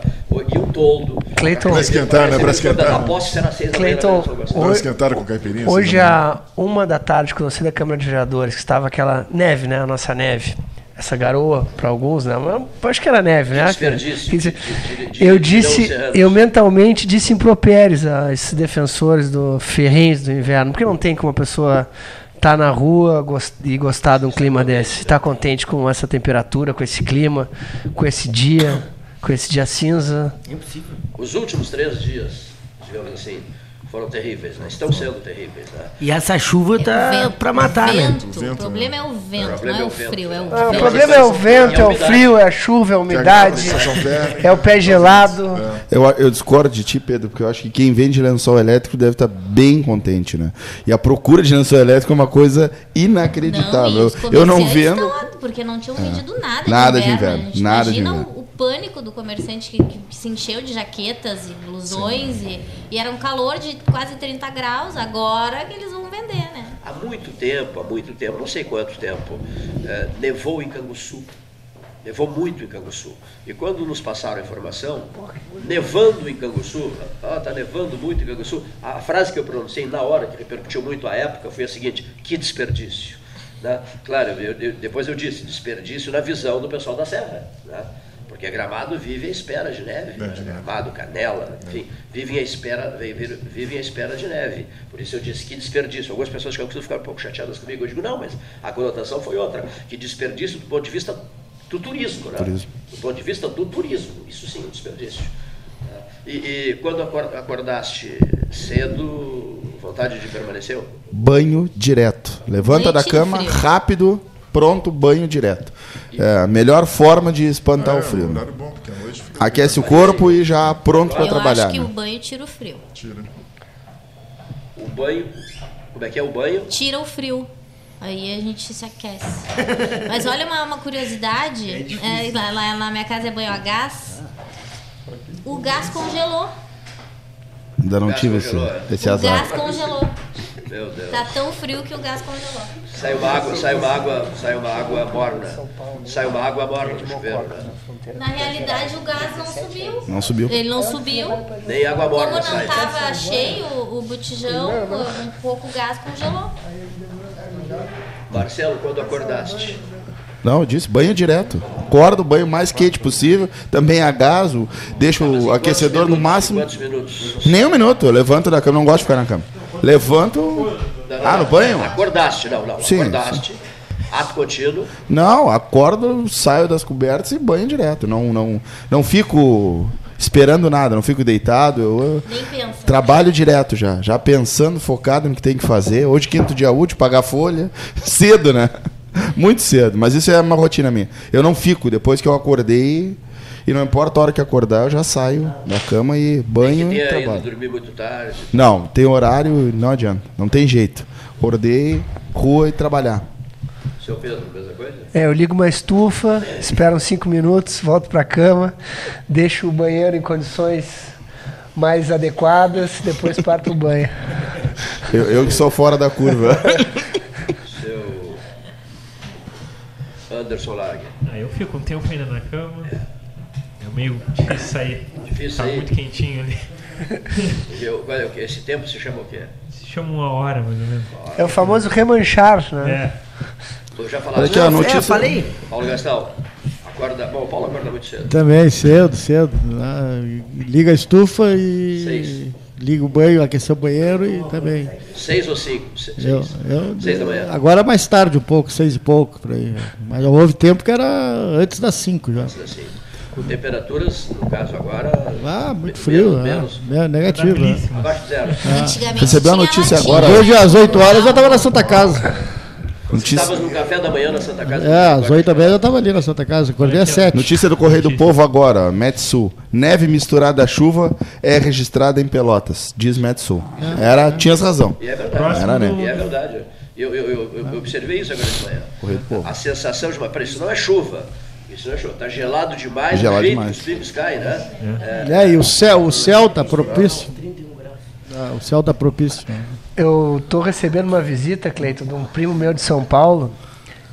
E o toldo. Cleiton. Pra esquentar, né? Pra esquentar. A posse será às seis da manhã. Cleiton, esquentaram com caipirinha? Hoje, a uma da tarde, quando eu saí da Câmara de Vereadores, que estava aquela neve, né? A nossa neve. Essa garoa, para alguns, né? Mas eu acho que era neve, né? Desperdício de- de- de- eu de disse, eu mentalmente disse impropérios a esses defensores do ferrenhos do inverno, porque não tem como uma pessoa estar na rua gos- e gostar de um clima desse, estar contente com essa temperatura, com esse clima, com esse dia, com esse dia cinza. Impossível. Os últimos três dias, digamos assim, foram terríveis, né? Estão sendo terríveis, né? E essa chuva tá Vento, pra matar, né? vento. O vento, O problema é o vento, não é é o vento. frio, é o Ah, o vento. problema é o vento, é o frio, é a chuva, é a umidade, <laughs> é o pé gelado. Eu, eu discordo de ti, Pedro, porque eu acho que quem vende lençol elétrico deve estar bem contente, né? E a procura de lençol elétrico é uma coisa inacreditável. Não, eu, não vendo. porque não tinham vendido nada, Nada de de inverno, gente nada de inverno. Pânico do comerciante que, que se encheu de jaquetas e blusões e, e era um calor de quase 30 graus, agora que eles vão vender, né? Há muito tempo, há muito tempo, não sei quanto tempo, eh, nevou em Canguçu. Nevou muito em Canguçu. E quando nos passaram a informação, nevando em Canguçu, ah, tá nevando muito em Canguçu, a frase que eu pronunciei na hora, que repercutiu muito à época, foi a seguinte: que desperdício. Né? Claro, eu- eu- depois eu disse, desperdício na visão do pessoal da Serra. Né? Porque Gramado vive à espera de neve. né? Gramado, Canela, enfim, vivem à, espera, vivem, à espera de neve. Por isso eu disse que desperdício. Algumas pessoas que ficaram um pouco chateadas comigo. Eu digo, não, mas a conotação foi outra. Que desperdício do ponto de vista do turismo. Né? Turismo. Do ponto de vista do turismo. Isso sim, um desperdício. E, e quando acor- acordaste cedo, vontade de permanecer? Banho direto. Levanta da cama, frio. rápido, pronto, banho direto. É a melhor forma de espantar É, o frio. um né? bom, fica Aquece o corpo e já pronto para Eu trabalhar. acho que né? o banho tira o frio. Tira. O banho, como é que é o banho? Tira o frio. Aí a gente se aquece. <laughs> Mas olha uma, uma curiosidade. é, lá, lá na minha casa é banho a gás. O gás congelou. Ainda não tive esse, é? esse o azar. gás congelou. Meu Deus. Tá tão frio que o gás congelou. Sai uma água, sai uma água, sai uma água morna. Sai uma água morna do chuveiro? Na realidade, o gás não subiu. Não subiu. Ele não subiu. Nem água Como morna não sai. estava cheio o botijão, um pouco o gás congelou. Marcelo, quando acordaste? Não, eu disse banho direto. Acordo, banho mais quente possível. Também a gás, o- em o aquecedor no minutos? máximo. Quantos minutos? Nem um minuto, eu levanto da cama, não gosto de ficar na cama. Levanto. Ah, no banho? Acordaste, não, não. Sim, acordaste. Ato contínuo. Não, acordo, saio das cobertas e banho direto. Não, não, não fico esperando nada, não fico deitado. Eu, eu Nem pensa. trabalho direto já, já pensando, focado no que tem que fazer. Hoje, quinto dia útil, pagar folha. <laughs> Cedo, né? Muito cedo, mas isso é uma rotina minha. Eu não fico, depois que eu acordei, e não importa a hora que acordar, eu já saio da cama e Que banho e tenha ido trabalho. dormir muito tarde. Não, tem horário, não adianta, não tem jeito. Acordei, rua e trabalhar. Seu Pedro, mesma coisa? É, eu ligo uma estufa, espero uns 5 minutos, volto pra cama, deixo o banheiro em condições mais adequadas, depois parto o banho. Eu, eu que sou fora da curva. Seu Anderson Lager. Ah, eu fico um tempo ainda na cama. Meio difícil sair. Difícil tá sair? muito quentinho ali. Eu- qual é o quê? Esse tempo se chama o quê? Se chama uma hora, mais ou menos. É o famoso remanchar, né? É. Tu já falaste? aqui a É, falei. Paulo Gastão. Acorda. Bom, o Paulo acorda muito cedo. Também, cedo, cedo. lá, liga a estufa e Seis. liga o banho, aquecer o banheiro e também. Seis ou cinco? Se- Seis. Eu, eu, Seis da manhã. Agora mais tarde um pouco, seis e pouco, por aí. Mas houve tempo que era antes das cinco já. Assim. Com temperaturas, no caso agora. Ah, muito frio, menos, é. menos, É, negativo. é. abaixo de zero. Antigamente Recebeu a notícia agora. Hoje às 8 horas eu já estava na Santa Casa. <laughs> Notícia, Estavas no café da manhã na Santa Casa. É, às 8 da manhã eu estava ali na Santa Casa. Acordei às 7. notícia do Correio do Povo agora, Metsul. Neve misturada a chuva é registrada em Pelotas, diz Metsul. Era, tinhas razão. E é verdade. Era, né? E é verdade. Eu, eu, eu, eu observei isso agora de manhã. Correio do Povo. A sensação de uma pressão, isso não é chuva. É chuva. Está gelado demais, Gelado do jeito demais. que os pingos caem, né? É. É, e o céu, o céu tá propício. Ah, o céu tá propício. Eu tô recebendo uma visita, Cleiton, de um primo meu de São Paulo.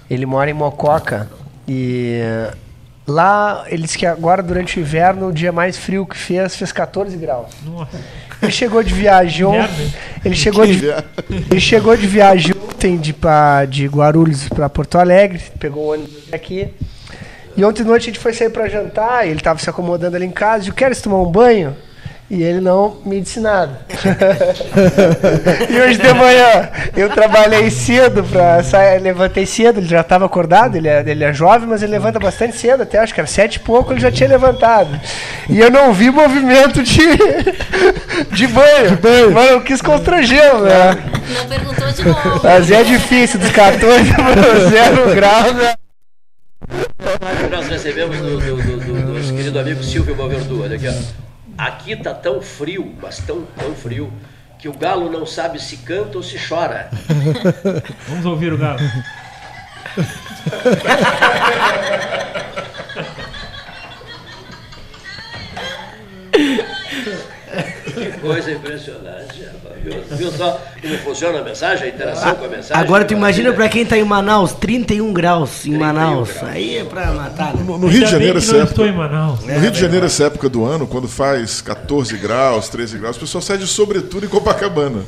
Ele mora em Mococa. E eh, lá, ele disse que agora, durante o inverno, o dia mais frio que fez, fez 14 graus. Nossa. Ele chegou de viagem? Ele chegou de, ele chegou de viagem ontem de, pra, de Guarulhos para Porto Alegre. Pegou o ônibus aqui. E ontem à noite a gente foi sair para jantar. Ele estava se acomodando ali em casa. Eu quero tomar um banho. E ele não me disse nada. <laughs> e hoje de manhã eu trabalhei cedo para sair, levantei cedo, ele já estava acordado, ele é, ele é jovem, mas ele levanta bastante cedo, até acho que era sete e pouco ele já tinha levantado. E eu não vi movimento de, <laughs> de banho, mas eu quis constrangê-lo, né? Não perguntou de novo. Mas é difícil, dos 14 para 0 graus, né? Nós recebemos do, do, do, do- do nosso querido amigo Silvio Malverdu. Olha aqui, ó. Aqui tá tão frio, mas tão, tão frio, que o galo não sabe se canta ou se chora. <laughs> Vamos ouvir o Galo. <laughs> Que coisa impressionante. rapaz. Viu, viu só como funciona a mensagem, a interação com a mensagem? Agora tu imagina pra quem tá em Manaus, 31 graus em 31 Manaus. graus. Aí é pra matar. né? No, no Rio de Janeiro, essa não época, estou em Manaus. no Rio de Janeiro, essa época do ano, quando faz 14 graus, 13 graus, o pessoal sai de sobretudo em Copacabana.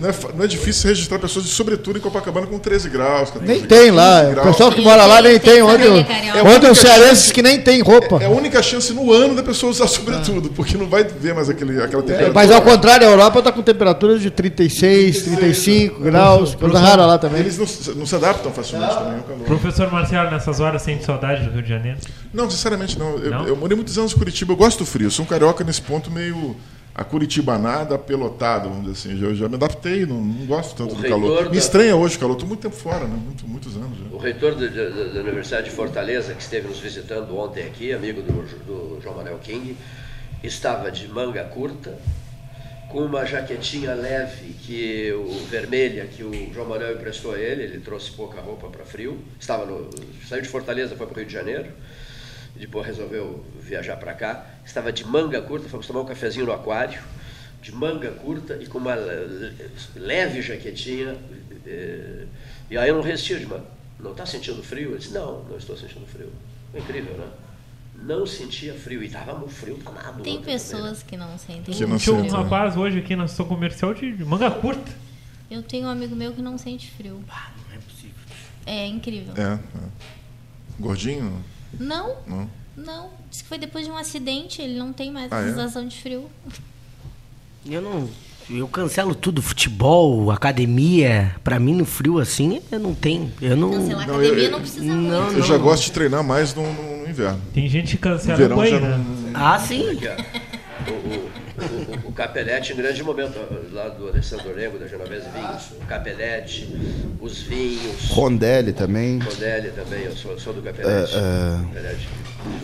Não é, não é difícil registrar pessoas de sobretudo em Copacabana com 13 graus. 14 Nem tem lá. 15 O pessoal que mora lá nem tem. Ontem, ontem os cearenses que nem tem roupa. É a única chance no ano da pessoa usar sobretudo, porque não vai ver mais aquele, aquela temperatura. Mas ao contrário, a Europa está com temperaturas de 36, 35 graus, coisa rara lá também. Eles não, se- não se adaptam facilmente também ao calor. Professor Marcelo, nessas horas sente saudade do Rio de Janeiro? Não, sinceramente não. Eu, Não? eu morei muitos anos em Curitiba, eu gosto do frio. Eu sou um carioca nesse ponto meio a curitibanada, pelotado, vamos dizer assim. Já, já me adaptei, não, não gosto tanto O do calor. da- Me estranha hoje o calor, estou muito tempo fora, né? Muito, muitos anos já. O reitor da, da- da Universidade de Fortaleza, que esteve nos visitando ontem aqui, amigo do, do João Manuel King, estava de manga curta, com uma jaquetinha leve, que o vermelha, que o João Manuel emprestou a ele, ele trouxe pouca roupa para frio, estava no, saiu de Fortaleza, foi para o Rio de Janeiro, depois resolveu viajar para cá, estava de manga curta, fomos tomar um cafezinho no aquário, de manga curta e com uma le- leve jaquetinha, eh, e aí eu não resistia, de mano, não está sentindo frio? Eu disse, não, não estou sentindo frio. É incrível, né? Não sentia frio, e estava um frio danado. Tem também, né? pessoas que não sentem. Que não Tinha um sente, né? rapaz hoje aqui na sessão comercial de de manga curta. Eu tenho um amigo meu que não sente frio. Não é possível. É incrível. É, é. Gordinho? Não, Não. não. Diz que foi depois de um acidente, ele não tem mais Ah, a é? sensação de frio. Eu não. Eu cancelo tudo, futebol, academia. Pra mim, no frio assim, eu não tenho. Eu não. Cancelar academia eu- não precisa não, muito. Eu já gosto de treinar mais no, no- no inverno. Tem gente que cancela o verão já banho, né? não. Ah, sim. O, <laughs> o, o, Capelete, em grande momento, lá do Alessandro Orengo, da Genovese Vinhos, o Capelete, os vinhos, Rondelli também. Rondelli também, eu sou, sou do Capelete. É, é. Capelete.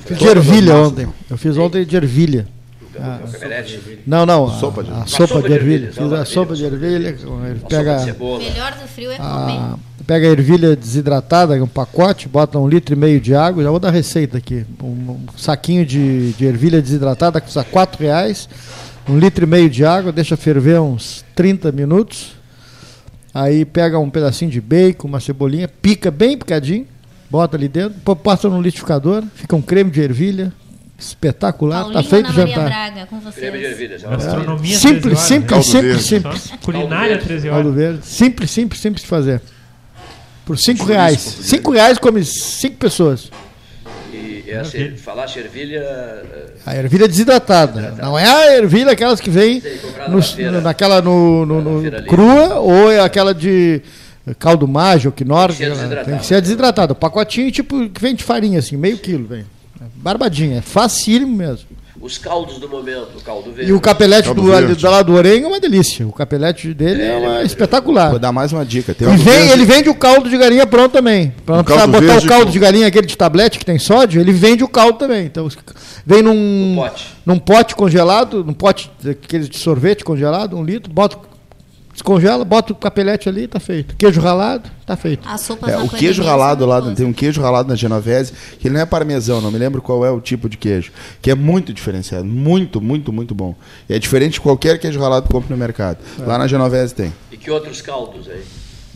Fiz de ervilha ontem. Eu fiz ontem de ervilha. Capelete. Não, não. A Sopa de a ervilha. sopa sopa de de ervilha. ervilha, Fiz a sopa de ervilha. Pega de melhor do frio é comer. a, pega a ervilha desidratada, um pacote, bota um litro e meio de água. Já vou dar receita aqui. Um, um saquinho de, de ervilha desidratada custa quatro reais. Um litro e meio de água, deixa ferver uns 30 minutos. Aí pega um pedacinho de bacon, uma cebolinha, pica bem picadinho, bota ali dentro, passa no liquidificador, fica um creme de ervilha, espetacular, Paulinho tá feito Ana Maria jantar. Braga, com Creme de vocês. ervilha. já. Gastronomia Simples, 13 horas, simples, simples, verde. simples. né? Só Culinária 13 Caldo horas. verde. Simples, simples, simples de fazer. Por cinco Chouriço reais. português. Cinco reais come cinco pessoas. E essa, Ok. falaste ervilha, eh, A ervilha desidratada. Não é a ervilha aquelas que vem no- na feira. naquela no, no- no- Na ali. crua ou é aquela de caldo mágico, que Tem norte. que ser desidratada. Tem que ser desidratada. O pacotinho tipo que vem de farinha, assim, meio quilo vem. barbadinha, é facílimo mesmo. Os caldos do momento, o caldo verde. E o capelete Caldo do, verde. da lá do Oreng é uma delícia. O capelete dele é, uma espetacular. Vou dar mais uma dica. Tem E um vem, ele vende o caldo de galinha pronto também. Pra não O precisar caldo botar verde o caldo com- de galinha, aquele de tablete que tem sódio, ele vende o caldo também. Então vem num, No pote. num pote congelado, num pote daqueles de sorvete congelado, um litro, bota, descongela, bota o capelete ali, tá feito. Queijo ralado, tá feito. A sopa É, o queijo ralado lá, tem um queijo ralado na Genovese, que ele não é parmesão, não me lembro qual é o tipo de queijo, que é muito diferenciado, muito, muito, muito bom. E é diferente de qualquer queijo ralado que compra no mercado. Lá na Genovese tem. E que outros caldos aí?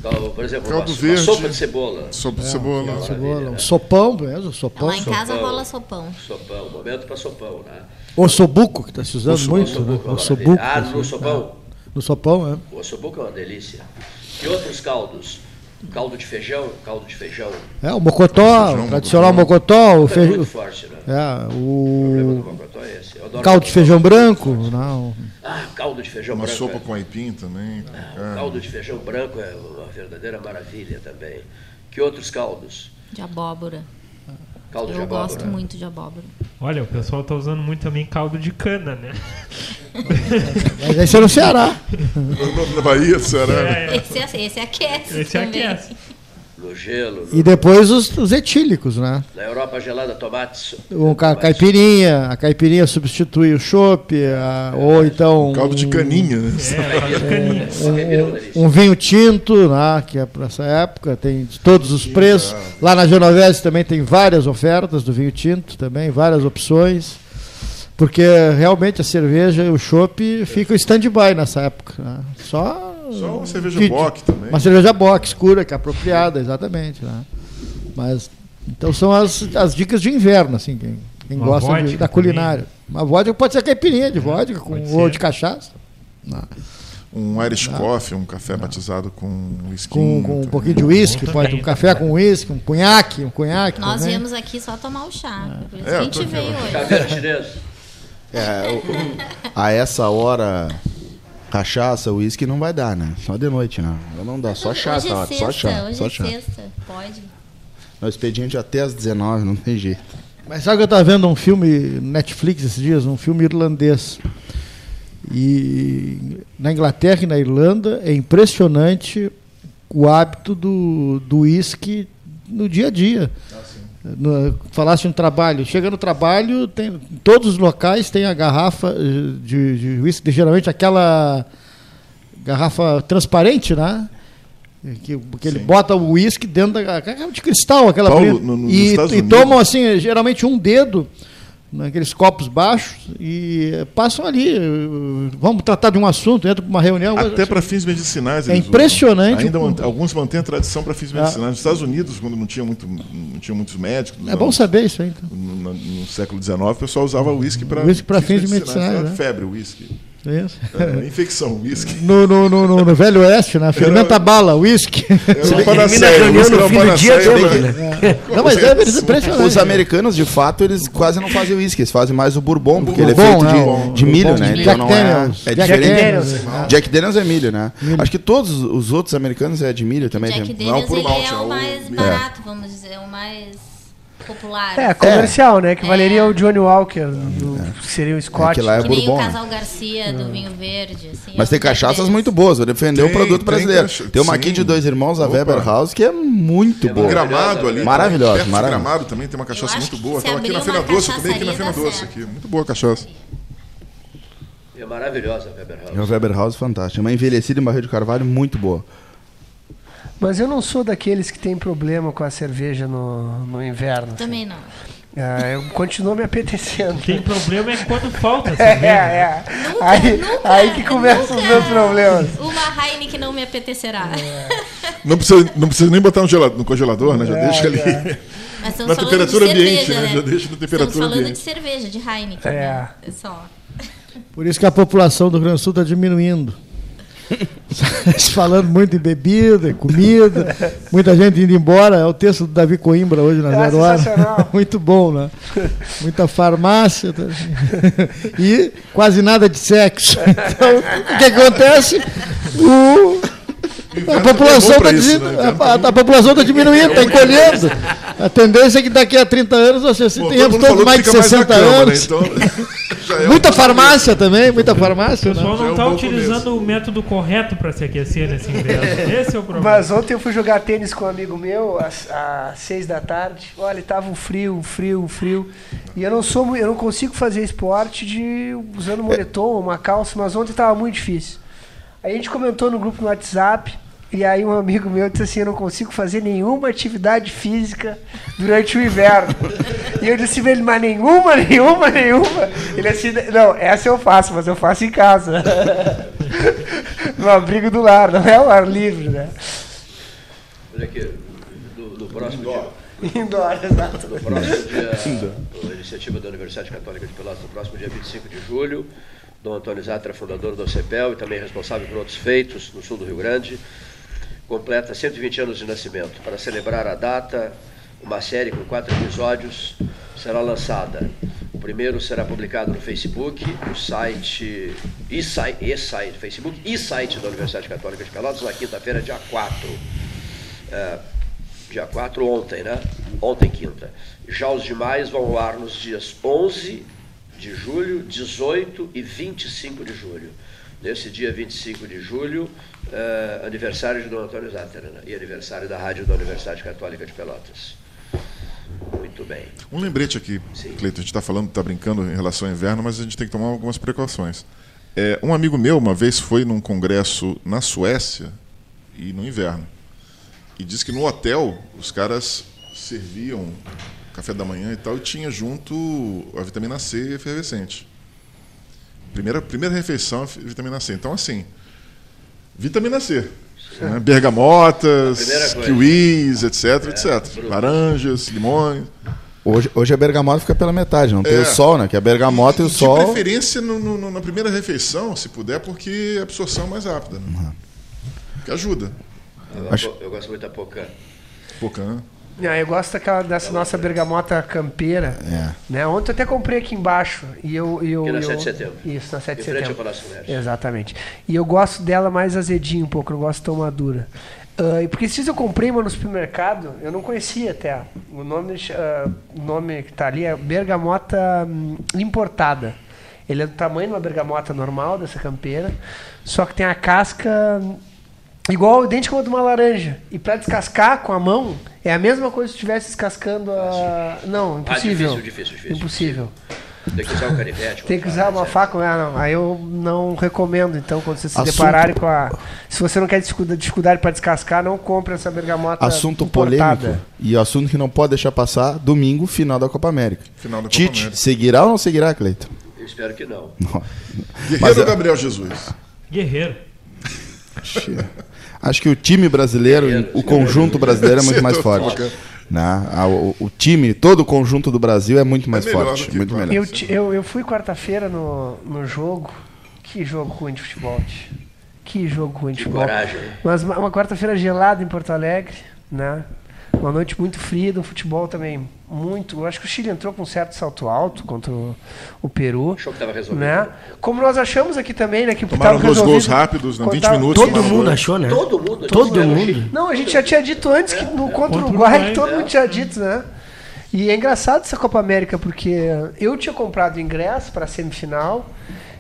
Caldo, Por exemplo, Caldo uma, uma verde. sopa de cebola. Sopa de cebola. Cebola, um sopão mesmo, sopão. Lá em casa Sopão. rola sopão. Sopão, momento para sopão, né? Ossobuco, que está se usando Ossobuco, muito. Né? É uma Ossobuco. maravilha. Ah, no assim, sopão? No sopão, é. O ossobuco é uma delícia. E outros caldos? Caldo de feijão, caldo de feijão. É, o mocotó, Feijão, o tradicional mocotó, o, É feijão, muito forte, né? é, O problema do o mocotó é esse. Eu adoro caldo de feijão branco, não. Ah, caldo de feijão Uma branco. sopa é- com aipim também. O É. caldo de feijão branco é uma verdadeira maravilha também. Que outros caldos? De abóbora. Caldo de Eu abóbora. gosto muito de abóbora. Olha, o pessoal tá usando muito também caldo de cana, né? Mas esse é no Ceará. <laughs> Na Bahia, Ceará. É, Esse, esse aquece esse também. aquece. No gelo. E depois os, os etílicos, né? Na Europa gelada, tomates. O ca- tomates. caipirinha, a caipirinha substitui o chopp, a- ou então Caldo de um- caninha, né? É, <laughs> caldo de caninha. Caipirinha é uma delícia. um vinho tinto, né, que é para essa época, tem de todos os preços. Lá na Genovese também tem várias ofertas do vinho tinto também, várias opções. Porque realmente a cerveja e o chopp ficam em stand-by nessa época. né? Só, Só uma cerveja que- bock também. Uma cerveja bock, escura, que é apropriada, exatamente. Né? Mas, então são as, as dicas de inverno, assim, quem, quem gosta de- da culinária. Uma vodka pode ser caipirinha de vodka com, ou ser. de cachaça. né? Um Irish coffee, um café batizado com whisky. com, com um pouquinho de uísque, Bom pode também, um café também. com uísque, um cunhaque, um cunhaque. Nós também. viemos aqui só tomar o chá. Por isso É, que a gente veio hoje. <laughs> É, o- a essa hora, cachaça, uísque não vai dar, né? Só de noite, né? Não dá, só chá, hoje tá? é só chá, hoje só é chá. sexta. Pode. No expediente até às 19, não tem jeito. Mas sabe que eu estava vendo um filme Netflix esses dias, um filme irlandês. E na Inglaterra e na Irlanda é impressionante o hábito do do uísque no dia a dia. No, falasse um trabalho, chega no trabalho, tem, em todos os locais tem a garrafa eh, de, de uísque, geralmente aquela garrafa transparente, né? Que, que ele Sim. bota o uísque dentro da garrafa de cristal, aquela Paulo, no- no- e, e tomam assim, geralmente um dedo naqueles copos baixos e eh, passam ali. eh, Vamos tratar de um assunto, entra para uma reunião. Até para fins medicinais. É impressionante Ainda o- alguns mantêm a tradição para fins Ah. medicinais. Nos Estados Unidos, quando não tinha, muito, não tinha muitos médicos, É bom saber isso aí. Então. no, no- no século XIX, o pessoal usava uísque para pra fins medicinais, Era né? Febre, uísque. Isso. É, infecção, uísque. <laughs> No, no, no, no- no Velho Oeste, né? Fermenta bala, uísque. Uma Termina a reunião no uma fim do dia dele, né? né? Não, mas é impressionante. Os americanos, de fato, eles quase não fazem uísque, eles fazem mais o bourbon, porque ele é feito né? de, O- de milho, né? Então Jack não é, Daniels. é Jack diferente. Daniels, Jack, é. Daniels é milho, né? Acho que todos os outros americanos é de milho também. Jack Daniels por malte, é é o mais é. barato, vamos dizer, o mais popular. É, comercial, né? Que valeria É. o Johnny Walker, do, que seria o Scott. que lá é que nem o. Casal Garcia do vinho verde. Assim, Mas é tem cachaças Daniels. muito boas, vou defender o produto tem brasileiro. cacha- Tem uma sim. aqui de dois irmãos, a Opa. Weber House, que é muito É boa. Um gramado ali. Maravilhosa, perto maravilhosa. Gramado também tem uma cachaça muito que boa. Estava aqui na Fena uma Doce, eu tomei aqui na Fena Doce. Aqui. Muito boa a cachaça. É maravilhosa a Weber É House. o Weber House fantástico. É uma envelhecida em barril de carvalho muito boa. Mas eu não sou daqueles que tem problema com a cerveja no, no inverno. assim. Também não. Ah, eu continuo me apetecendo. Tem problema é quando falta <laughs> É, cerveja. é. Aí, aí que começam os meus problemas. Uma Heineken não me apetecerá. Não precisa, não precisa nem botar no, gelado- no congelador, né? Já É, deixa ali. é. Na temperatura de ambiente, cerveja, né? Já deixa na temperatura Estamos falando ambiente. de cerveja, de Heineken. É. né? É só. Por isso que a população do Rio Grande do Sul está diminuindo. <laughs> <laughs> Falando muito em bebida, comida, muita gente indo embora. É o texto do Davi Coimbra hoje na Ah, Zero Hora. <laughs> Muito bom, né? Muita farmácia. E quase nada de sexo. <laughs> Então, o que acontece? O, A população é pra está isso, né? a, a população tá diminuindo, está encolhendo. A tendência é que daqui a 30 anos nós Pô, tenhamos todos mais de fica mais na 60 cama, né? anos. Então, <laughs> já é Muita um- farmácia também, muita farmácia. O né? pessoal é não um está bom utilizando o método correto para se aquecer nesse inverno. <laughs> Esse é o problema. Mas ontem eu fui jogar tênis com um amigo meu às, às seis da tarde. Olha, tava um frio, um frio, um frio. E eu não sou, eu não consigo fazer esporte de usando moletom, uma calça, mas ontem tava muito difícil. Aí a gente comentou no grupo no WhatsApp. E aí um amigo meu disse assim, eu não consigo fazer nenhuma atividade física durante o inverno. E eu disse ele, mas nenhuma, nenhuma, nenhuma. Ele assim, não, essa eu faço, mas eu faço em casa. <laughs> no abrigo do lar, não é o ar livre, né? Olha aqui, no, no próximo dia. Indoor, <laughs> exato. No próximo dia, a iniciativa da Universidade Católica de Pelotas, no próximo dia 25 de julho, Dom Antônio Zatra, fundador do CEPEL e também responsável por outros feitos no sul do Rio Grande, completa 120 anos de nascimento. Para celebrar a data, uma série com quatro episódios será lançada. O primeiro será publicado no Facebook, no site e e site Facebook e site da Universidade Católica de Pelotas, na quinta-feira, dia 4. É, dia 4 ontem, né? Ontem, quinta. Já os demais vão ao ar nos dias 11 de julho, 18 e 25 de julho. Nesse dia 25 de julho, eh, aniversário de Dom Antônio Zátera né? e aniversário da Rádio da Universidade Católica de Pelotas. Muito bem. Um lembrete aqui, Cleiton, a gente está falando, está brincando em relação ao inverno, mas a gente tem que tomar algumas precauções. É, um amigo meu uma vez foi num congresso na Suécia e no inverno. E disse que no hotel os caras serviam café da manhã e tal, e tinha junto a vitamina C efervescente. Primeira, primeira refeição, a vitamina C. Então, assim, vitamina C. né? Bergamotas, coisa. kiwis, etc, etc. Laranjas, limões. Hoje, hoje a bergamota fica pela metade, não tem É. o sol, né? Que a bergamota e o de sol. preferência no- no- na primeira refeição, se puder, porque a absorção é mais rápida. Né? Que ajuda. Eu, Acho- eu gosto muito da Pocã. Pocã. Ah, eu gosto daquela, dessa nossa bergamota campeira. É. Né? Ontem eu até comprei aqui embaixo. E eu, e eu, Aqui na eu- 7 de setembro. Isso, na 7 de setembro. Palácio. Exatamente. E eu gosto dela mais azedinha um pouco, não gosto tão madura. Ah, e porque esses dias eu comprei uma no supermercado, eu não conhecia até. O nome, ah, o nome que tá ali é bergamota hum, importada. Ele é do tamanho de uma bergamota normal, dessa campeira, só que tem a casca hum, igual, idêntica a de uma laranja. E para descascar com a mão, é a mesma coisa se estivesse descascando a... Não, impossível. Ah, difícil, difícil, difícil. Impossível. Tem que usar um canivete. Tem que usar uma faca, ah, não. Aí eu não recomendo, então, quando vocês se Assunto- depararem com a. Se você não quer dificuldade, para descascar, não compre essa bergamota. Assunto importada. polêmico. E o assunto que não pode deixar passar, domingo, final da Copa América. Final da Copa Tite, América. seguirá ou não seguirá, Cleiton? Eu espero que não. Guerreiro Mas é- Gabriel Jesus? Guerreiro. Acho que o time brasileiro, o conjunto brasileiro é muito mais <laughs> forte. Né? O, o time, todo o conjunto do Brasil é muito mais melhor forte. Muito melhor. Eu, eu, eu fui quarta-feira no, no jogo. Que jogo ruim de futebol. Que jogo ruim de Que futebol. coragem. Mas uma, uma quarta-feira gelada em Porto Alegre, né? Uma noite muito fria, do futebol também muito. Eu acho que o Chile entrou com um certo salto alto contra o, o Peru. Achou que estava resolvido. Né? Como nós achamos aqui também, né? Que Tomaram tava dois gols rápidos, né? quando 20 tava- minutos. Todo tomaram mundo achou, né? Todo mundo. Todo né? mundo. Não, a gente já tinha dito antes que no, contra o Contra o Uruguai, que todo é. mundo tinha dito, né? E é engraçado essa Copa América, porque eu tinha comprado ingresso para a semifinal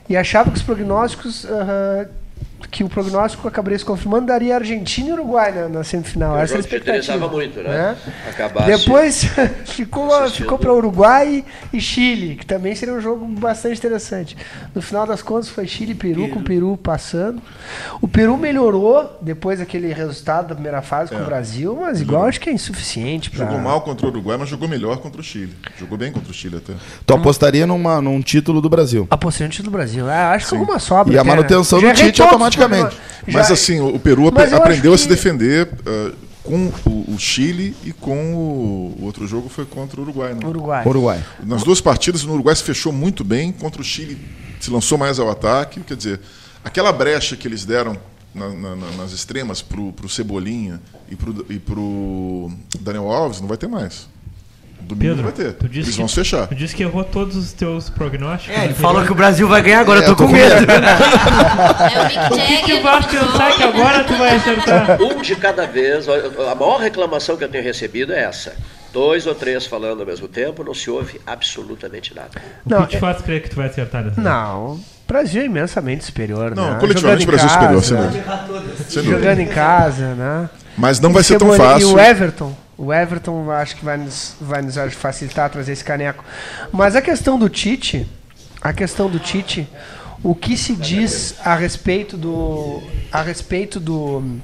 e achava que os prognósticos. ah, que o prognóstico acabaria se confirmando, daria Argentina e Uruguai na, na semifinal. O Essa era a expectativa. interessava muito, né? Acabasse Depois <laughs> ficou, assistindo. ficou para Uruguai e Chile, que também seria um jogo bastante interessante. No final das contas foi Chile e Peru, com o Peru passando. O Peru melhorou depois daquele resultado da primeira fase com o Brasil, mas igual acho que é insuficiente para. Jogou mal contra o Uruguai, mas jogou melhor contra o Chile. Jogou bem contra o Chile até. Tu apostaria numa, num título do Brasil. Apostei no título do Brasil. Ah, acho que alguma sobra. E a né? manutenção do Tite todos os automaticamente. programas. Mas Já- assim, o o Peru eu aprendeu a se que- defender ah, com o, o Chile e com o, o outro jogo foi contra o Uruguai. Né? Uruguai. Uruguai. Nas duas partidas, no Uruguai se fechou muito bem, contra o Chile se lançou mais ao ataque. Quer dizer, aquela brecha que eles deram na- na- na- nas extremas pro, pro Cebolinha e e pro Daniel Alves não vai ter mais. Domingo Pedro, vai ter. tu disse Eles que- vão se fechar. Tu disse que errou todos os teus prognósticos. É, ele falou que o Brasil vai ganhar, agora É, eu tô com medo. É o Mick O que, que vai pensar que agora tu vai acertar? <laughs> Um de cada vez. A maior reclamação que eu tenho recebido é essa. Dois ou três falando ao mesmo tempo, não se ouve absolutamente nada. O Não, que te faz crer que tu vai acertar dessa vez? Não, o Brasil é imensamente superior, Não, né? coletivamente o em Brasil é superior, sem dúvida. Jogando em casa, né? Mas não vai ser tão fácil. E o Everton, o Everton acho que vai nos, vai nos facilitar trazer esse caneco. Mas a questão do Tite, a questão do Tite, o que se diz a respeito do a respeito do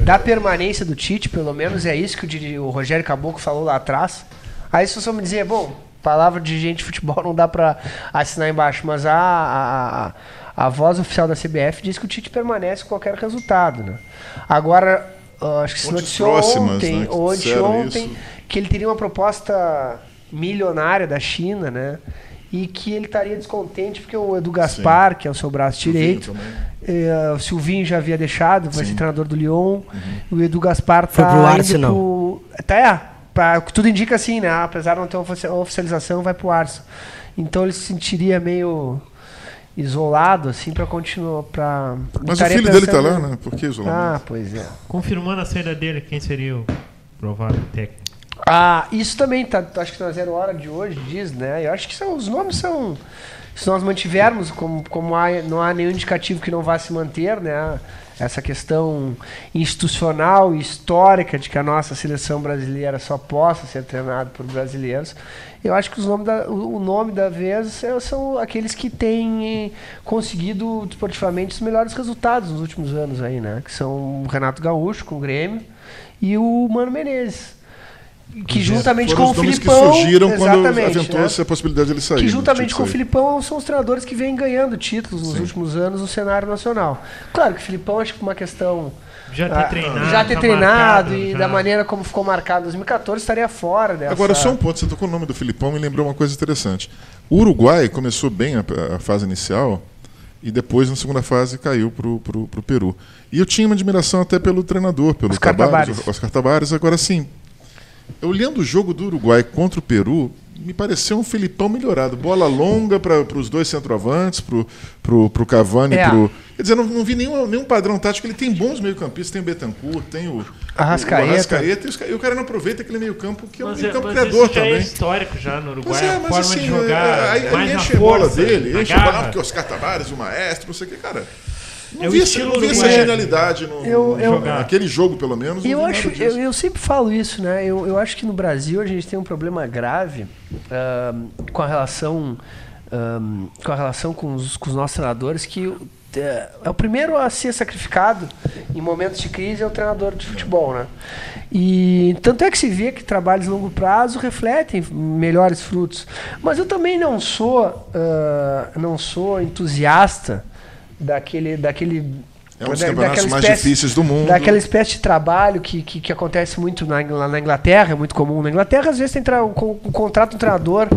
da permanência do Tite, pelo menos é isso que o, o Rogério Caboclo falou lá atrás. Aí se você me dizer, bom, palavra de gente de futebol não dá pra assinar embaixo, mas a, a, a, a voz oficial da CBF diz que o Tite permanece com qualquer resultado, né? Agora, ah, acho que se noticiou próximas, ontem, né, anteontem, isso. que ele teria uma proposta milionária da China, né? E que ele estaria descontente porque o Edu Gaspar, que é o seu braço direito, eh, o Silvinho já havia deixado, vai Sim. ser treinador do Lyon. O Edu Gaspar Foi tá pro indo Arsenal. pro- Tá, é, pra- tudo indica assim, né? Apesar de não ter oficialização, vai pro Arsenal. Então ele se sentiria meio isolado, assim, pra continuar. Pra... Mas o filho dele tá lá, né? Por que Ah, isolamento? pois é. Confirmando a saída dele, quem seria o provável técnico? Ah, isso também tá, acho que na zero hora de hoje diz, né? Eu acho que são, os nomes são. Se nós mantivermos, como, como há, não há nenhum indicativo que não vá se manter, né? Essa questão institucional e histórica de que a nossa seleção brasileira só possa ser treinada por brasileiros, eu acho que os nomes da, o nome da vez é- são aqueles que têm eh, conseguido esportivamente os melhores resultados nos últimos anos aí, né? Que são o Renato Gaúcho com o Grêmio e o Mano Menezes. Que juntamente com o nomes que Filipão. surgiram quando exatamente, aventou-se né? a possibilidade de ele sair. Que juntamente com o. Filipão são os treinadores que vêm ganhando títulos nos últimos anos no cenário nacional. Claro que o Filipão, acho que uma questão. Já ter ah, treinado. já ter tá treinado marcado, e já. da maneira como ficou marcado em 2014, estaria fora dessa. Agora, só um ponto, você tocou o nome do Filipão, me lembrou uma coisa interessante. O Uruguai começou bem a, a fase inicial e depois, na segunda fase, caiu pro, pro, pro Peru. E eu tinha uma admiração até pelo treinador, pelo Oscar Tabares, Tabares. o Oscar Tabares. Agora, sim, olhando o jogo do Uruguai contra o Peru, me pareceu um Filipão melhorado. Bola longa para os dois centroavantes, pro, pro, pro Cavani, É. pro... Quer dizer, não, não vi nenhum, nenhum padrão tático. Ele tem bons meio-campistas, tem o Betancourt, tem o... Arrascaeta. O Arrascaeta e, e o cara não aproveita aquele meio-campo que é um Mas, é, meio-campo mas criador isso já também. é histórico já no Uruguai. Pois é, a mas forma assim, de jogar. é, aí, mais aí na enche a bola força, dele, enche a bola, porque Oscar Tavares, o maestro, não sei o que, cara. Não É vi, essa, não vi essa genialidade no, Eu- no- eu- no- naquele jogo, pelo menos. Eu, acho, eu, eu sempre falo isso, né? Eu, eu acho que no Brasil a gente tem um problema grave ahm, com a relação ahm, com a relação com os, com os nossos treinadores que é, é o primeiro a ser sacrificado em momentos de crise é o treinador de futebol, né? E tanto é que se vê que trabalhos de longo prazo refletem melhores frutos. Mas eu também não sou ah, não sou entusiasta daquele daquele É um dos campeonatos daquela mais espécie- difíceis do mundo. Daquela espécie de trabalho que, que, que acontece muito na, lá na Inglaterra, é muito comum. Na Inglaterra, às vezes, tem tra- um, um contrato um treinador.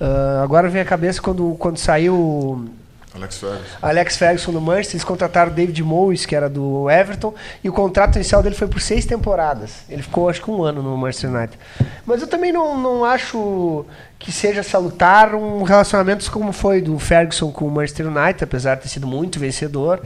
ah, agora vem à cabeça quando, quando saiu Alex Ferguson. Alex Ferguson no Manchester, eles contrataram o David Moyes, que era do Everton, e o contrato inicial dele foi por seis temporadas. Ele ficou, acho que um ano no Manchester United. Mas eu também não, não acho que seja salutar um relacionamento como foi do Ferguson com o Manchester United, apesar de ter sido muito vencedor,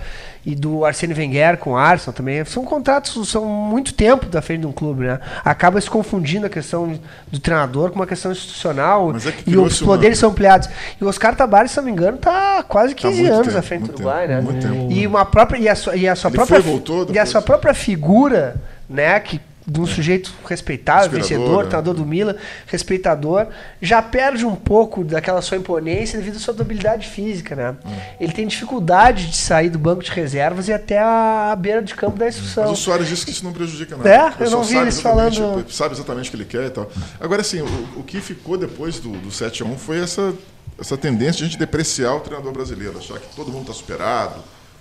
e do Arsene Wenger com o Arsenal também. São contratos, são muito tempo da frente de um clube, né? Acaba se confundindo a questão do treinador com uma questão institucional é que e os poderes uma- são ampliados. E o Oscar Tabares, se não me engano, está quase 15 muito anos tempo, à frente do Uruguai, tempo, né? muito tempo. E uma própria e a sua, e a sua Ele própria foi voltou e a sua própria figura, né, que de um sujeito respeitável, Inspirador, vencedor, né? treinador do Milan, respeitador, já perde um pouco daquela sua imponência devido à sua habilidade física, né? Hum. Ele tem dificuldade de sair do banco de reservas e até a beira de campo da Mas instrução. o Soares disse que isso não prejudica nada. É? Eu não vi eles falando- Sabe exatamente o que ele quer e tal. Agora, assim, o, o que ficou depois do, do 7x1 foi essa, essa tendência de a gente depreciar o treinador brasileiro, achar que todo mundo está superado,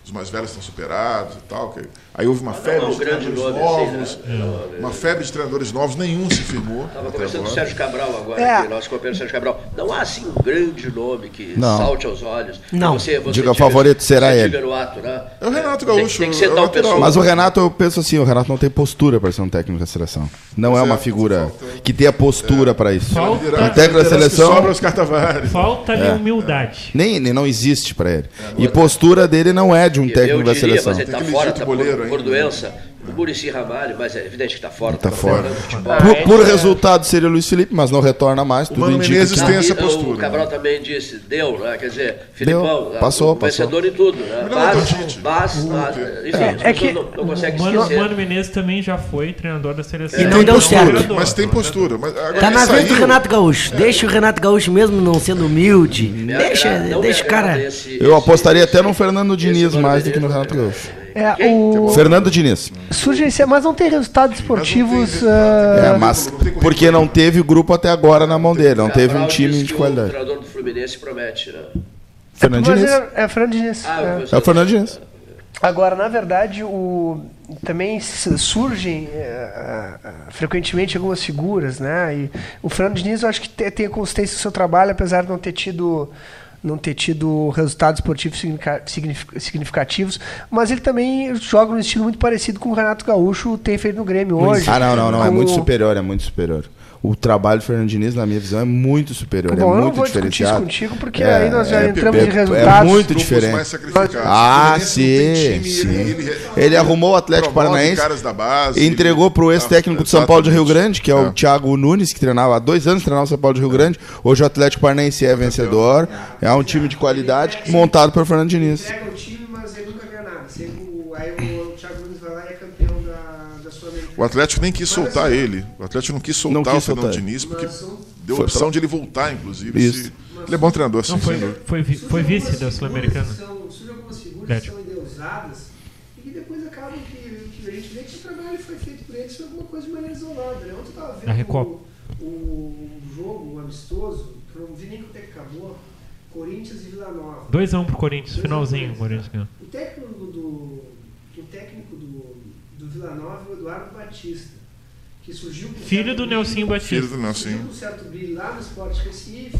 os mais velhos estão superados e tal. que- aí houve uma febre é um de grande treinadores nome novos, né? uma febre de treinadores novos, nenhum se firmou. Estava conversando com o. Sérgio Cabral agora, É. aqui, nosso companheiro Sérgio Cabral. Não há assim um grande nome que Não. salte aos olhos. Não. Você, você Diga, o favorito será ele. diga no ato, né? É o Renato Tem- Gaúcho, Tem, que ser é tal pessoa. Mas o Renato, eu penso assim, o Renato não tem postura para ser um técnico da seleção. Não é uma é, figura falta- que tenha postura para isso. Falta- O técnico da seleção sobra os cartavares. Falta-lhe É. humildade. nem, nem não existe para ele. E postura dele não é de um Eu técnico da diria, seleção. mas ele está fora, tá por, por ainda. doença. O Murici Ramalho, mas é evidente que está fora. Tá tá fora. futebol. Por, por resultado seria Luiz Felipe, mas não retorna mais. Tudo Mano indica Menezes que tem essa postura, O Cabral também disse, deu, né? Quer dizer, Deu. Filipão, Passou, o vencedor em tudo, né? Mas, mas, mas, enfim, É, é que- não, não conseguem Mano, esquecer. Mano Menezes também já foi treinador da seleção. E não deu certo. Mas tem postura. Mas agora Tá na vez do. Renato Gaúcho. Deixa o Renato Gaúcho mesmo não sendo humilde. Deixa, deixa o cara. Eu apostaria até no Fernando Diniz mais do que no Renato Gaúcho. É, o... Fernando Diniz. Surge esse, mas não tem resultados esportivos. resultado. ah, É, mas porque não teve grupo até agora na mão dele, não teve um time de que O qualidade. treinador do Fluminense promete, né? Fernando Diniz. é, é Fernando Diniz. Ah, é. É o Fernando Diniz. Agora, na verdade, o, também surgem eh, eh, frequentemente algumas figuras, né? E o Fernando Diniz, eu acho que te- tem a consistência do seu trabalho, apesar de não ter tido não ter tido resultados esportivos significa- signific- significativos, mas ele também joga num estilo muito parecido com o Renato Gaúcho tem feito no Grêmio hoje. Ah, não, não, não. É muito superior, é muito superior. O trabalho do Fernando Diniz, na minha visão, é muito superior. Bom, é eu não muito vou discutir isso diferenciado. contigo, porque É, aí nós já é, entramos é- em é resultados. muito Grupos diferente. mais sacrificados. Ah, tem sim, time, sim. ele- ele- Ele arrumou o Atlético Paranaense caras da base, entregou para o ele- ex-técnico Ah, de São Paulo de Rio. Grande, que é o É. Thiago Nunes, que treinava há dois anos, treinava o São Paulo de Rio Grande. Hoje o Atlético Paranaense é vencedor. É um time de qualidade montado por Fernando Diniz. Entrega o time, mas ele nunca ganha nada. Aí o Thiago Nunes vai lá e é campeão da, da Sul-Americana. O Atlético nem quis soltar ele. O Atlético não quis soltar Não quis o Fernando soltar. Diniz, porque Mas deu a Foi opção pra- de ele voltar, inclusive. Isso. se- Ele é bom treinador, sim, Não, foi, foi, vi- foi vice da Sul-Americana. São, surgem algumas figuras Atlético. que são endeusadas e que depois acabam que, que a gente vê que o trabalho foi feito por eles foi alguma coisa de maneira isolada. Né? Ontem eu estava vendo o, o jogo um amistoso, que eu não vi nem quanto é que acabou, Corinthians e Vila Nova. 2x1 pro Corinthians, finalzinho o Corinthians ganhou. O técnico do, o técnico do, do Vila Nova é o Eduardo Batista, que surgiu com Filho do Nelsinho Batista. Filho do Nelsinho. Surgiu com certo brilho lá no Sport Recife,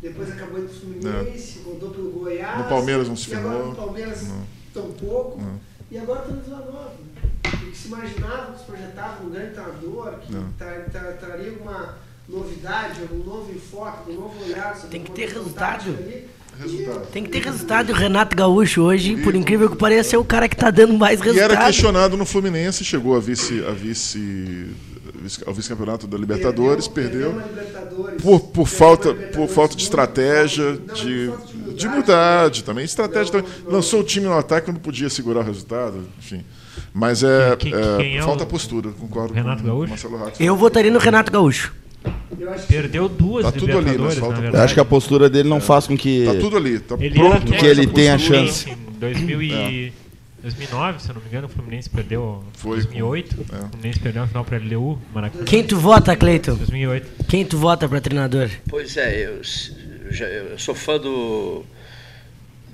depois acabou indo pro Fluminense, rodou pelo Goiás. No Palmeiras não se e agora firmou. no Palmeiras Não. tão pouco. Não. E agora está no Vila Nova. O que se imaginava, que se projetava um grande treinador, que tra- tra- traria alguma novidade, algum novo enfoque, um novo olhar. sobre Tem que o ter resultado. ali. Resultado. Tem que ter resultado. O Renato Gaúcho hoje, por incrível que pareça, é o cara que tá dando mais E era resultado. questionado no Fluminense, chegou a vice, a vice, ao vice-campeonato da Libertadores, perdeu. uma Libertadores, Por, por, perdeu falta, por Libertadores falta de estratégia, de, de humildade, mudar, né? também. Estratégia Não, também. não. Lançou o time no ataque, não podia segurar o resultado, enfim. Mas é, Quem- é, quem é falta o- postura, concordo Renato com o Gaúcho? Marcelo Rato. Eu votaria no Renato Gaúcho. Perdeu duas Tá tudo ali, Libertadores, falta- Eu acho que a postura dele não faz com que. Tá tudo ali, tá Ele pronto. que ele a tenha postura- chance. Em 2000 e 2009, se eu não me engano, o Fluminense perdeu. Foi. 2008, É. o Fluminense perdeu a final para a LDU, Maracanã. Quem tu vota, Cleiton? 2008. Quem tu vota pra treinador? Pois é, eu, s- eu já- eu sou fã do.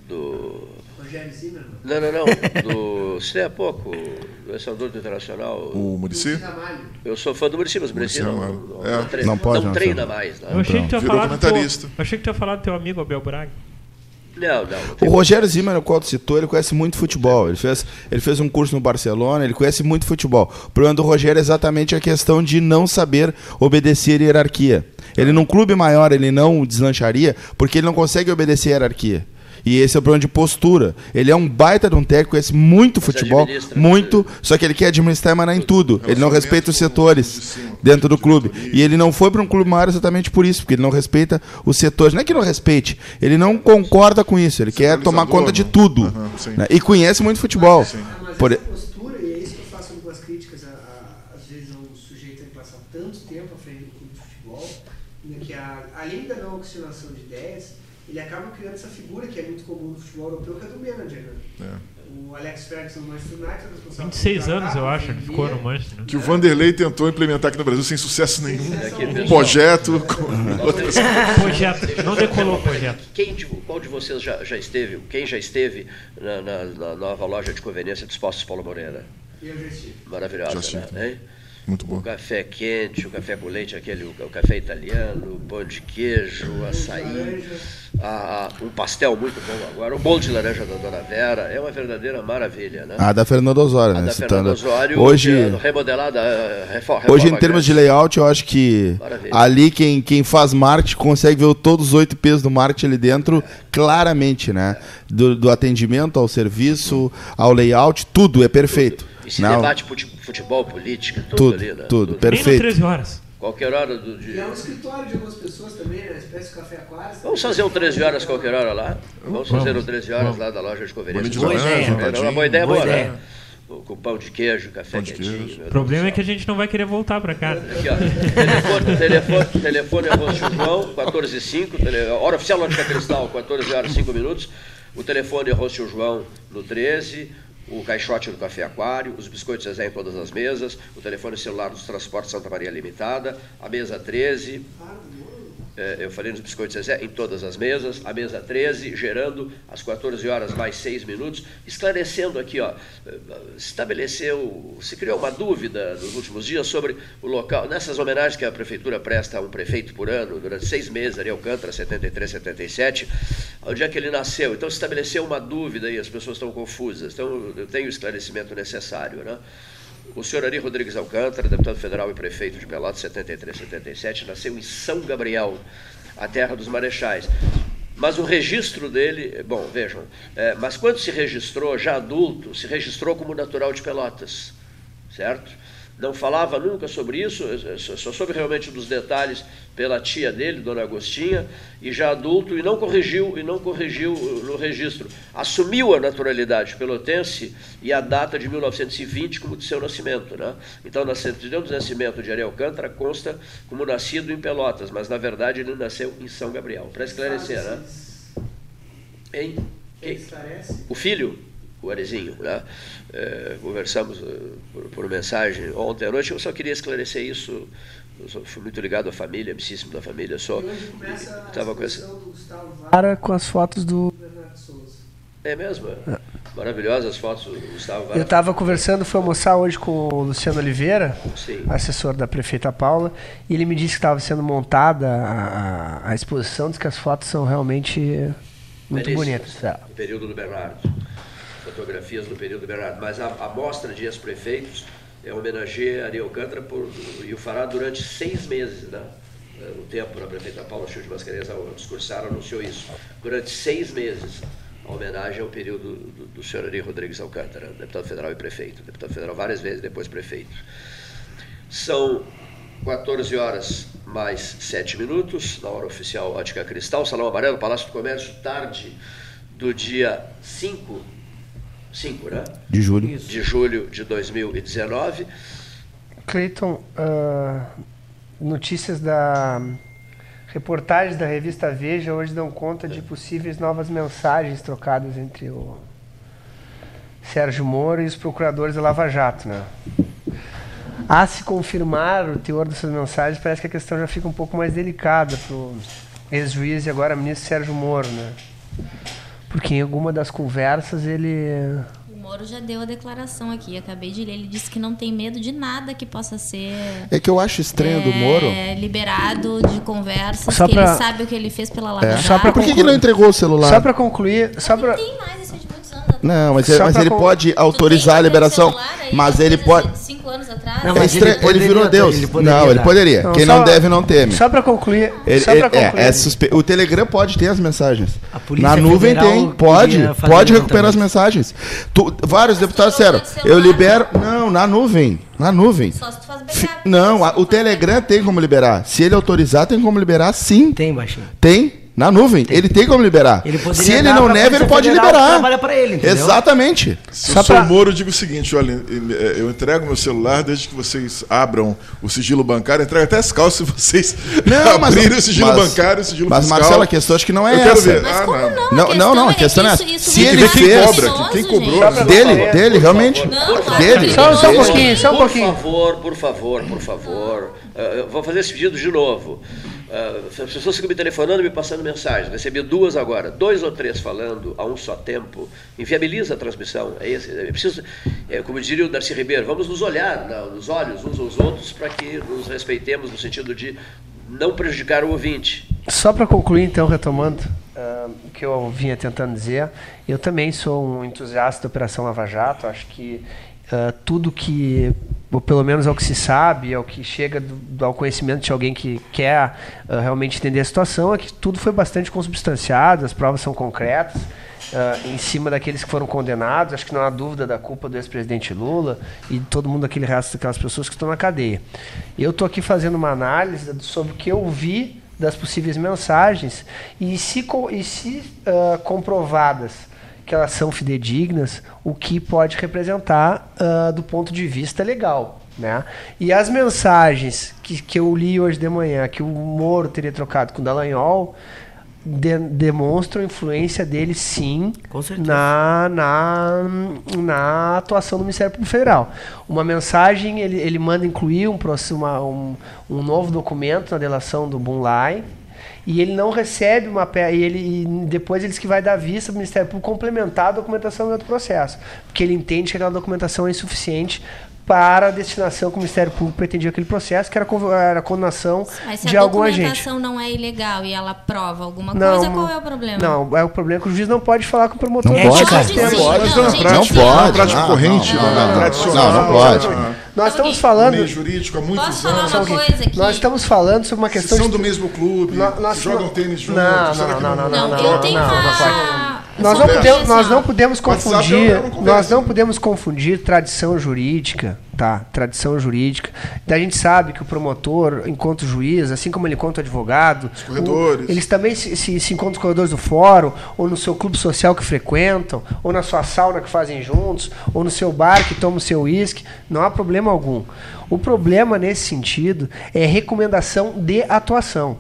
do. Rogério Zimmermann. Não, não, não. Do. Há pouco, do ex-jogador do Internacional. O Murici? Eu sou fã do Muricy, mas o Muricy não, não, é. não treina, Não pode, não não, treina mais. Né? Eu achei que tu ia Virou falar do teu, comentarista. eu achei que tu ia falar do teu amigo Abel Braga. Não, não. não O Rogério Zimmer, o qual tu citou, ele conhece muito futebol. Ele fez, ele fez um curso no Barcelona, ele conhece muito futebol. O problema do Rogério é exatamente a questão de não saber obedecer hierarquia. Ele num clube maior, ele não deslancharia porque ele não consegue obedecer hierarquia. E esse é o problema de postura. Ele é um baita de um técnico, conhece muito futebol, administra, muito, só que ele quer administrar e em tudo. Ele não respeita os setores dentro do clube. E ele não foi para um clube maior exatamente por isso, porque ele não respeita os setores. Não é que não respeite, ele não concorda com isso. Ele quer tomar conta de tudo. Aham, sim. né? E conhece muito futebol. Por- essa postura, e é isso que eu faço algumas críticas, a, a- às vezes, a um sujeito que passar tanto tempo à frente do clube de futebol, né, que a, além da não oxigenação de ideias, ele acaba criando essa figura que é muito comum no futebol europeu, que é do manager. Né? É. O Alex Ferguson no Manchester United é responsável 26 por anos, eu acho, ele vender. ficou no Manchester. Né? Que o Vanderlei tentou implementar aqui no Brasil sem sucesso nenhum. Um projeto. com outras- Projeto, não decolou o projeto. Quem de, qual de vocês já, já esteve, quem já esteve na, na- na nova loja de conveniência dos Postos Paulo Moreira? Eu já estive. Maravilhosa, Já estive né? Muito bom. O café quente, o café com leite, aquele, o, café italiano, o pão de queijo, o açaí, a- a- um pastel muito bom agora, o bolo de laranja da Dona Vera, é uma verdadeira maravilha, né? A da Fernando Osório, A né? da. Fernando Osório, Hoje, é remodelada, eh, reforma, hoje em termos de grande. layout, eu acho que Maravilha. ali quem, quem faz marketing consegue ver todos os oito P's do marketing ali dentro claramente, né? Do, do atendimento ao serviço, ao layout, tudo é perfeito. E se Não, debate fute- futebol, política, tudo, Tudo, ali, né? tudo, Nem perfeito. no 13 horas. Qualquer hora do dia. É um escritório de algumas pessoas também, né? Espécie de café aquário. Vamos fazer um 13 horas qualquer hora lá? Vamos fazer um 13 horas lá da loja de conveniência. Boa ideia. É, não, uma boa ideia Boa boa, ideia. né? Com pão de queijo, café de quentinho. queijo. O problema é que a gente não vai querer voltar pra casa. Aqui, ó. Telefone, telefone, telefone é Rosto João, 14 e 5. Tele, hora oficial Lógica Cristal, 14 horas e 5 minutos. O telefone é Rosto João no 13. O caixote do Café Aquário, os biscoitos Zezé em todas as mesas, o telefone celular dos Transportes Santa Maria Limitada, a mesa 13, é, eu falei nos biscoitos Zezé, em todas as mesas, a mesa 13, gerando às 14 horas mais 6 minutos, esclarecendo aqui, ó, eh, estabeleceu, se criou uma dúvida nos últimos dias sobre o local, nessas homenagens que a prefeitura presta a um prefeito por ano, durante seis meses, Ariel Alcântara, 73, 77, onde é que ele nasceu. Então estabeleceu uma dúvida e as pessoas estão confusas. Então eu tenho o esclarecimento necessário, né? O senhor Ari Rodrigues Alcântara, deputado federal e prefeito de Pelotas, 73, 77, nasceu em São Gabriel, a terra dos marechais. Mas o registro dele, bom, vejam, é, mas quando se registrou, já adulto, se registrou como natural de Pelotas, certo? Não falava nunca sobre isso, só soube realmente dos detalhes pela tia dele, Dona Agostinha, e já adulto, e não corrigiu, e não corrigiu no registro. Assumiu a naturalidade pelotense e a data de 1920 como de seu nascimento. Né? Então, na certidão de nascimento de Ariel Alcântara consta como nascido em Pelotas, mas na verdade ele nasceu em São Gabriel. Para esclarecer, né? Hein? Quem? O filho, o Arezinho, né? É, conversamos eh, por, por mensagem ontem à noite. Eu só queria esclarecer isso. Eu sou- fui muito ligado à família, amicíssimo da família. Só estava com essa. Para com as fotos do Bernardo Souza. É mesmo? Maravilhosas fotos do Gustavo. Eu estava conversando, fui almoçar hoje com o Luciano Oliveira, Sim. assessor da prefeita Paula, e ele me disse que estava sendo montada a, a- a exposição, diz que as fotos são realmente muito Belíssimas. bonitas. É. No período do Bernardo. Fotografias do período do Bernardo. Mas a, a mostra de ex-prefeitos é homenageia Ari Alcântara por, e o fará durante seis meses, né? É, O tempo na prefeita Paula Chiu de Mascarenhas, ao discursar, anunciou isso. Durante seis meses, a homenagem ao período do, do senhor Ari Rodrigues Alcântara, deputado federal e prefeito. Deputado federal várias vezes, depois prefeito. São 14 horas mais 7 minutos, na hora oficial Ótica Cristal, Salão Amarelo, Palácio do Comércio, tarde do dia 5, 5 né? De julho. de julho de 2019. Cleiton, ah, notícias da reportagens da revista Veja hoje dão conta de possíveis novas mensagens trocadas entre o Sérgio Moro e os procuradores da Lava Jato, né? A se confirmar o teor dessas mensagens, parece que a questão já fica um pouco mais delicada para o ex-juiz e agora ministro Sérgio Moro, né? Porque em alguma das conversas ele O Moro já deu a declaração aqui, acabei de ler. Ele disse que não tem medo de nada que possa ser É que eu acho estranho do Moro. é, liberado de conversas, Só que pra- ele sabe o que ele fez pela Lava É. Jato. pra Por que, que não entregou o celular? Só para concluir, só para Tem mais, isso Não, mas, Só mas ele pode autorizar a liberação. celular aí, Mas ele pode. de Cinco anos atrás. Não, É mas estranho, ele poderia ele virou Deus. ele poderia não, ele poderia. Não, Quem só- não deve, não teme. Só para concluir, Ele- só para ele- é, concluir. é suspe- O Telegram pode ter as mensagens. A Polícia Na nuvem tem, pode, pode recuperar as mensagens. Tu- vários deputados disseram, eu libero. Não, na nuvem. Na nuvem. Só se tu faz backup. Não, a- o Telegram tem como liberar. Se ele autorizar, tem como liberar sim. Tem, baixinho. Tem. Na nuvem. Ele tem como liberar. Ele Se ele não Polícia ele pode liberar. trabalha pra ele, entendeu? Exatamente. Se Só eu sou pra- o Moro, eu digo o seguinte: olha, eh, eu entrego meu celular desde que vocês abram o sigilo bancário, entrego até as calças se vocês <laughs> Não, mas- abrirem o sigilo mas- bancário, o sigilo Mas, fiscal. Marcelo, a questão acho que não é eu quero essa. ver. Mas Ah, como não. não? Não, A não, a é que questão é isso- isso Se ele é fez- cobra, quem cobrou, gente. Dele, dele, realmente. Não, é Dele. Só- só um pouquinho, só um pouquinho. Por favor, por favor, por favor. Eh, Eu vou fazer esse pedido de novo. Ah, as pessoas ficam me telefonando e me passando mensagens. Recebi duas agora, dois ou três falando a um só tempo, inviabiliza a transmissão. É, esse, é preciso, é, como diria o Darcy Ribeiro, vamos nos olhar na- nos olhos uns aos outros para que nos respeitemos no sentido de não prejudicar o ouvinte. Só para concluir, então, retomando ah, o que eu vinha tentando dizer, eu também sou um entusiasta da Operação Lava Jato. Acho que ah, tudo que, ou pelo menos ao que se sabe, ao que chega do- ao conhecimento de alguém que quer ah, realmente entender a situação, é que tudo foi bastante consubstanciado, as provas são concretas. ah, em cima daqueles que foram condenados, acho que não há dúvida da culpa do ex-presidente Lula e todo mundo aquele resto daquelas pessoas que estão na cadeia. Eu estou aqui fazendo uma análise sobre o que eu vi das possíveis mensagens e se, e se ah, comprovadas que elas são fidedignas, o que pode representar ah, do ponto de vista legal. Né? E as mensagens que, que eu li hoje de manhã, que o Moro teria trocado com o Dallagnol, de- demonstram a influência dele, sim, na, na, na atuação do Ministério Público Federal. Uma mensagem, ele, ele manda incluir um, uma- um, um novo documento na delação do Bunlai, e ele não recebe uma e ele e depois ele diz que vai dar vista para o Ministério Público complementar a documentação do outro processo, porque ele entende que aquela documentação é insuficiente para a destinação que o Ministério Público pretendia aquele processo, que era, a condenação Mas se de a algum agente. documentação não é ilegal e ela prova alguma Não, coisa, qual é o problema? Não, é o problema que o juiz não pode falar com o promotor. Não É, pode, tipo, cara. Não pode. Mas não na pode. Não, corrente, não, não, não. tradicional. Não, não pode. ah, Nós estamos falando. meio jurídico há muitos Posso falar anos. uma coisa aqui? Nós estamos falando sobre uma questão são de do mesmo clube, Nó- nós- jogam tênis juntos. Não, será não, que não, não, Não, não, eu não, tenho não, uma. Nós eu não, sou podemos, assim, nós ó. não podemos WhatsApp confundir, é uma conversa. Nós não podemos confundir tradição jurídica, tá? Tradição jurídica. A gente sabe que o promotor, enquanto juiz, assim como ele enquanto advogado, o- corredores. eles também se, se, se encontram nos corredores do fórum, ou no seu clube social que frequentam, ou na sua sauna que fazem juntos, ou no seu bar que tomam o seu uísque, não há problema algum. O problema nesse sentido é recomendação de atuação.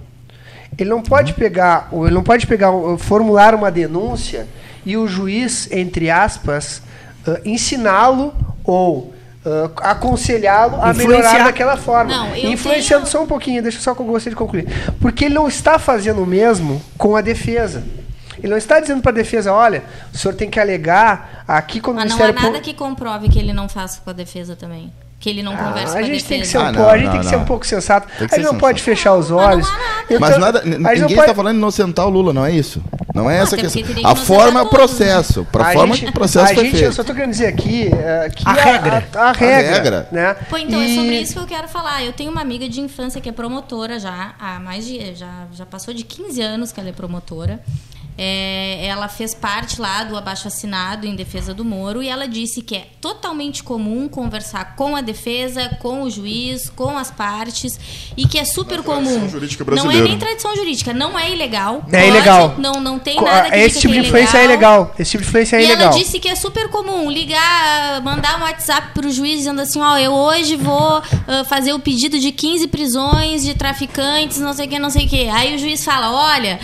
Ele não pode pegar, ou ele não pode pegar, formular uma denúncia e o juiz, entre aspas, ah, ensiná-lo ou ah, aconselhá-lo a melhorar daquela forma. Não, eu Influenciando tenho- só um pouquinho, deixa só que eu gostaria de concluir. Porque ele não está fazendo o mesmo com a defesa. Ele não está dizendo para a defesa, olha, o senhor tem que alegar aqui quando o Mas não há Ministério nada Público- que comprove que ele não faça com a defesa também. Que ele não Ah, conversa a com a gente tem que ser um, Ah, pouco, não, a gente tem não, que ser um não. pouco sensato. Tem A gente não pode fechar os Mas não olhos. há nada. Eu Mas tô- nada, a gente não ninguém pode- está falando de inocentar o Lula, não é isso. Não é essa questão. que A forma é o processo. Para a A forma gente- que o processo a foi gente, Eu feito. só estou querendo dizer aqui eh, que A regra. A, a regra. regra. Né? Pô, então é E- sobre isso que eu quero falar. Eu tenho uma amiga de infância que é promotora já, há mais de. Já, já passou de 15 anos que ela é promotora. É, ela fez parte lá do abaixo assinado em defesa do Moro e ela disse que é totalmente comum conversar com a defesa, com o juiz, com as partes e que é super comum. jurídica não é nem tradição jurídica, não é ilegal. É Pode, ilegal. Não, não tem nada que Esse diga tipo que de influência é ilegal. Esse tipo de influência é e ilegal. ela disse que é super comum ligar, mandar um WhatsApp pro juiz dizendo assim, ó, eu hoje vou ah, fazer o pedido de 15 prisões de traficantes, não sei o que, não sei o que. Aí o juiz fala, olha,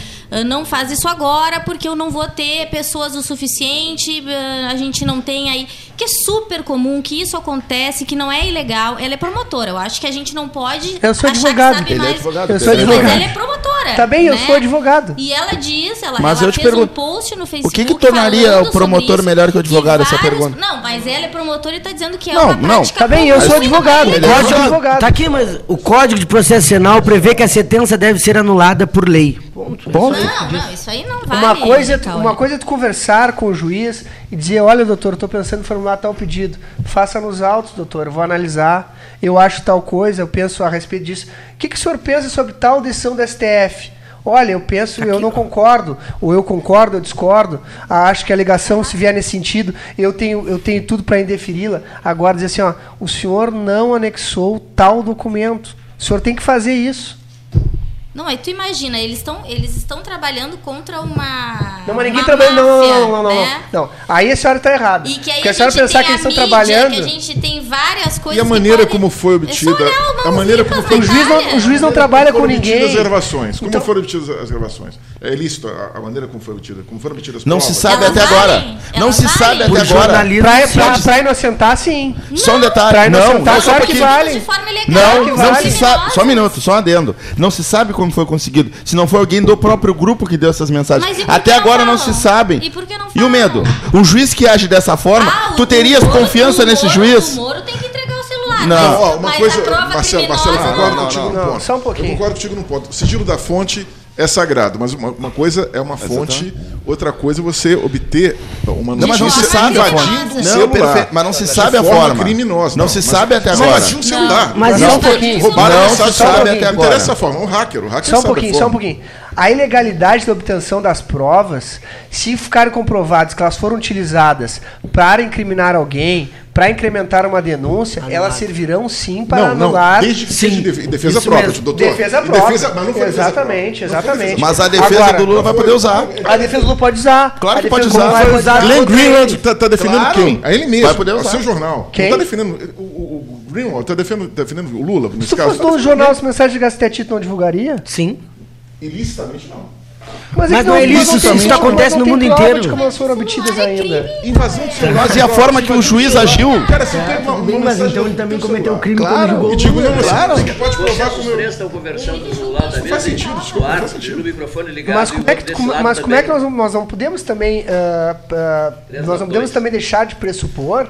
não faz isso agora porque eu não vou ter pessoas o suficiente, ah, a gente não tem aí. Que é super comum, que isso acontece, que não é ilegal. Ela é promotora. Eu acho que a gente não pode Eu sou achar advogado. que sabe Ele é mais. advogado, Eu sou ele é Mas advogado. ela é promotora. Tá bem, eu né? sou advogado. E ela diz, ela, Mas ela eu te fez um pergunto, post no o Facebook. que que tornaria o promotor melhor que o advogado, essa vários- pergunta? Não, mas ela é promotora e tá dizendo que é Não, uma não, prática Tá bem, eu sou não é advogado. Eu sou advogado. Tá aqui, mas o Código de Processo Penal prevê que a sentença deve ser anulada por lei. Ponto. Ponto. Não, não, isso aí não vale. Uma coisa, é uma coisa é tu conversar com o juiz e dizer, olha, doutor, eu tô pensando em formular tal pedido. Faça nos autos, doutor, eu vou analisar. Eu acho tal coisa, eu penso a respeito disso. O que, que o senhor pensa sobre tal decisão do STF? Olha, eu penso, eu não concordo, ou eu concordo, eu discordo. Ah, acho que a alegação, se vier nesse sentido, eu tenho, eu tenho tudo para indeferi-la. Agora dizer assim, ó, o senhor não anexou tal documento. O senhor tem que fazer isso. Não, aí tu imagina, eles estão eles estão trabalhando contra uma. Não, mas ninguém trabalha. Não, não, não, não, não, né? não. Não, Aí a senhora está errada. E que aí Porque a a senhora gente pensar tem que eles estão trabalhando. que a gente tem várias coisas E a que maneira podem- como foi obtida. A maneira como foi O juiz não, o juiz não trabalha com foram obtidas ninguém. as gravações? Como Então- foram obtidas as gravações? É ilícito a, a maneira como foi obtida? Como foram obtidas as Não provas? se sabe Elas até agora. valem, Não elas se sabe até agora. pra inocentar, sim. Só um detalhe. Pra Não, só claro que vale. De forma ilegal, Não, que não vale. se sabe. Só um minuto, só um adendo. Não se sabe como foi conseguido. Se não foi alguém do próprio grupo que deu essas mensagens. Até não agora não falam? se sabem. E por que não E o falam? medo? Um juiz que age dessa forma, Ah, tu terias Moro- confiança o nesse Moro- juiz? O Moro tem que entregar o celular. Não. Mas, Ó, uma mas coisa, a prova Marcelo, Marcelo, eu concordo não. contigo num Não, ponto. só um pouquinho. Eu concordo contigo num ponto. O sigilo da fonte é sagrado, mas uma, uma coisa é uma fonte, outra coisa é você obter uma Não, mas não se notícia sabe a Não, celular. perfeito, mas não se sabe a forma. criminosa. Não se mas- sabe até mas agora. invadiu um celular. Mas Não, um isso Roubaram Não a se sabe Não até agora. interessa a forma. O hacker, o hacker Só um pouquinho, só um pouquinho. A ilegalidade da obtenção das provas, se ficarem comprovadas que elas foram utilizadas para incriminar alguém, para incrementar uma denúncia, elas servirão sim para Não, não, anular. desde que seja Sim, de defesa isso própria, mesmo. doutor. Defesa própria. defesa- mas não foi defesa exatamente, foi exatamente. Mas a defesa Agora, do Lula vai poder usar. A defesa do Lula pode usar. Claro A que pode defesa usar. vai usar Glenn Greenwald está tá defendendo Claro. quem? A ele mesmo. Vai poder É o usar. seu jornal. Quem? Não está defendendo. O, o, o Greenwald está defendendo, tá defendendo o Lula, nesse Se caso. fosse tá defendendo jornal, essa mensagem de Gastetito não divulgaria? Sim. Ilicitamente não. Mas, Mas não é isso prova, acontece no mundo inteiro. de como elas foram obtidas ainda. Invasão de celular. Mas e a forma que o juiz agiu? Cara, você tem uma, bem, mas então ele também teu cometeu celular. crime Claro. quando julgou E o digo, não, Claro. você pode provar Vocês como os eu... três estão conversando do lado da mesa. faz sentido, um desculpa, faz sentido. no microfone ligado. Mas o como é que, mas como é que nós, nós não podemos também ah, ah, nós não podemos também deixar de pressupor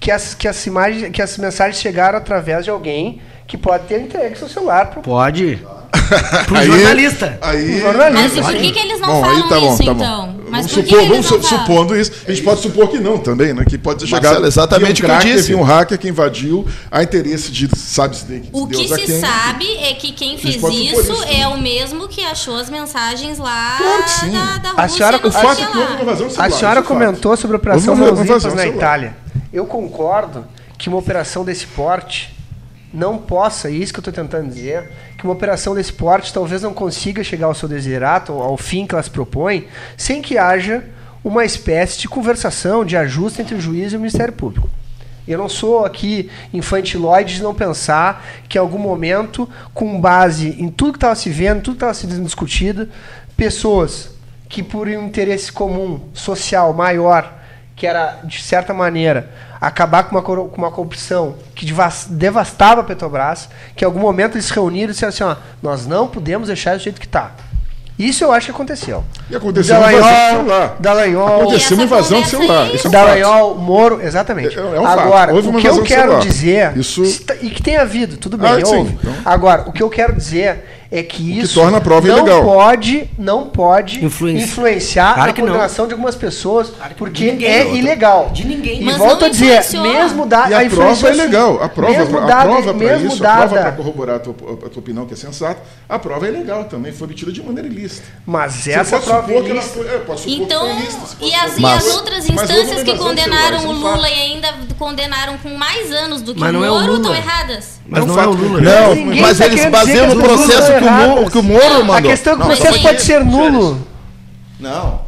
que as, que as imagens que as mensagens chegaram através de alguém que pode ter entregue seu celular pro Pode. <laughs> Pro Aí- jornalista. Aí, jornalista. Mas e por que, que eles não Bom, falam tá bom, isso, tá bom. então? Mas vamos por que supor, que vamos su- falam? supondo isso. A gente pode supor que não também, né? Que pode Marcelo, chegado. exatamente via o um que eu cracker, disse. um hacker que invadiu a interesse de sabe-se de O que Deus a se quem. sabe é que quem fez isso isso é o mesmo que achou as mensagens lá Claro que sim. da, da A Rússia senhora- o fato que é que houve invasão A senhora comentou sobre a operação Limpas invasão na. Itália. Eu concordo que uma operação desse porte não possa, e isso que eu estou tentando dizer, que uma operação desse porte talvez não consiga chegar ao seu desiderato, ao fim que ela se propõe, sem que haja uma espécie de conversação, de ajuste entre o juiz e o Ministério Público. Eu não sou aqui infantiloide de não pensar que em algum momento, com base em tudo que estava se vendo, tudo que estava sendo discutido, pessoas que por um interesse comum, social, maior, que era, de certa maneira, acabar com uma, com uma corrupção que devas- devastava a Petrobras, que em algum momento eles se reuniram e disseram assim, ó, nós não podemos deixar do jeito que está. Isso eu acho que aconteceu. E aconteceu uma invasão de celular. Dallagnol, Aconteceu uma invasão de celular. Isso é um fato. Dallagnol, Moro, exatamente. É- é um fato. Agora, Houve uma o que eu quero dizer, Isso- e que tem havido, tudo bem, Ah, sim, houve. então. Agora, o que eu quero dizer é que isso torna a prova não ilegal. pode, não pode Influencia. influenciar Claro a que não. condenação de algumas pessoas, Claro que porque ninguém, é ilegal. De ninguém. E Mas volto a dizer, mesmo da E a influência prova é legal. A prova, mesmo a dada, prova para mesmo isso, a prova dada, para corroborar a tua, a tua opinião, que é sensata, a prova é legal também, foi obtida de maneira ilícita. mas Você essa pode prova que ela ilícita- foi- é, pode supor que Então, foi ilícita, e as, e que as outras instâncias que condenaram celular, o é Lula e ainda condenaram com mais anos do que o é Moro Lula. estão erradas. Mas É um não é o fato Lula. Não, Ninguém mas tá eles baseiam no processo duas que o, Moro, que o Moro A mandou. questão é que o Não, processo pode ser nulo. Não.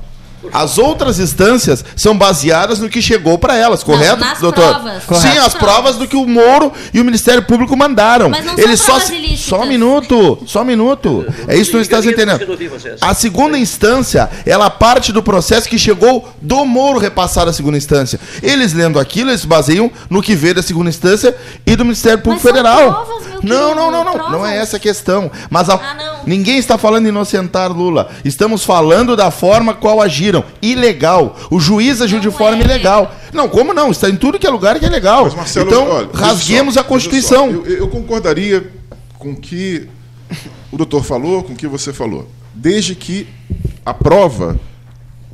As outras instâncias são baseadas no que chegou para elas, correto, nas doutor? provas. Sim, Correto. as Nas provas do que o Moro e o Ministério Público mandaram. Mas não são Eles só se- ilícitas. só um minuto, só um minuto. É isso que tu estás Ninguém- entendendo. A segunda instância, ela parte do processo que chegou do Moro repassar à segunda instância. Eles lendo aquilo, eles se baseiam no que veio da segunda instância e do Ministério Público são Federal. provas, meu não, não, não, não. Não é essa a questão. Mas a- Ah, ninguém está falando em inocentar Lula. Estamos falando da forma qual agiram. Ilegal. O juiz agiu de forma é. ilegal. Não, como não? Está em tudo que é lugar que é legal. Mas, Marcelo, então, olha, rasguemos só, a Constituição. Eu, eu concordaria com o que o doutor falou, com o que você falou. Desde que a prova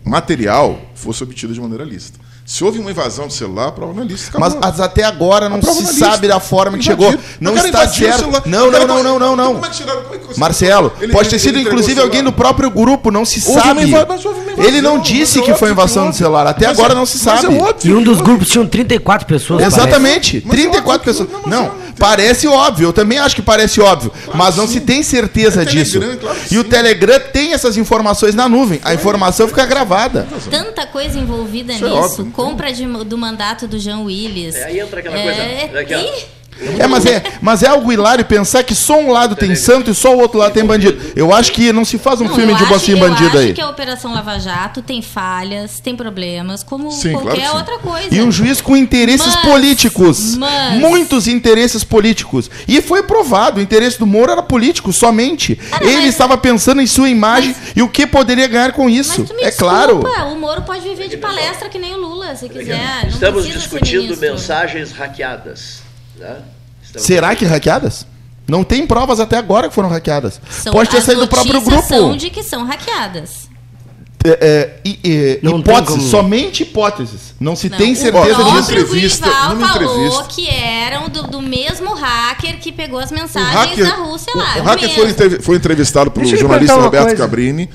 material fosse obtida de maneira lícita. Se houve uma invasão do celular, a prova não é lícita. Mas, acabou. mas até agora não se é sabe da forma que chegou. Não está certo. celular. Não, não, não, não, não, Então não. como é que tiraram- como é que você- Marcelo, Ele- pode ter sido inclusive alguém do próprio grupo, não se Houve uma sabe. invasão, Ele não disse é que foi invasão do celular. Até agora não se sabe. E um dos grupos tinham 34 pessoas. Exatamente, Mas é 34 óbvio que- pessoas. não, parece óbvio, eu também acho que parece óbvio, mas não sim. se tem certeza É disso. Telegram, claro E o sim. Telegram tem essas informações na nuvem, a informação fica gravada. Tanta coisa envolvida Isso é nisso. óbvio. Compra de- do mandato do Jean Willis. É, aí entra aquela É, coisa. Aqui, ó. ih, É, mas é, mas é algo hilário pensar que só um lado tem santo e só o outro lado tem bandido. Eu acho que não se faz um Não, filme eu de acho- mocinho bandido Eu aí. acho que a Operação Lava Jato tem falhas, tem problemas, como Sim, claro qualquer que sim. outra coisa. E um juiz com interesses Mas- políticos. mas- Muitos interesses políticos. E foi provado, o interesse do Moro era político, somente. Ele estava pensando em sua imagem e o que poderia ganhar com isso. Tu me É claro. desculpa, o Moro pode viver de palestra que nem o Lula, se quiser. Não Estamos discutindo mensagens hackeadas. Estamos- Será que hackeadas? Não tem provas até agora que foram hackeadas. São- Pode ter as saído do próprio grupo. São de que são hackeadas. É, é, Não tem hipóteses, como. somente hipóteses. Não se Não, tem o certeza próprio disso. entrevista- Guival numa falou entrevista- que eram do, do mesmo hacker que pegou as O mensagens hacker, da Rússia lá. o é o hacker foi, entrevistado pelo Deixa jornalista Roberto coisa. Cabrini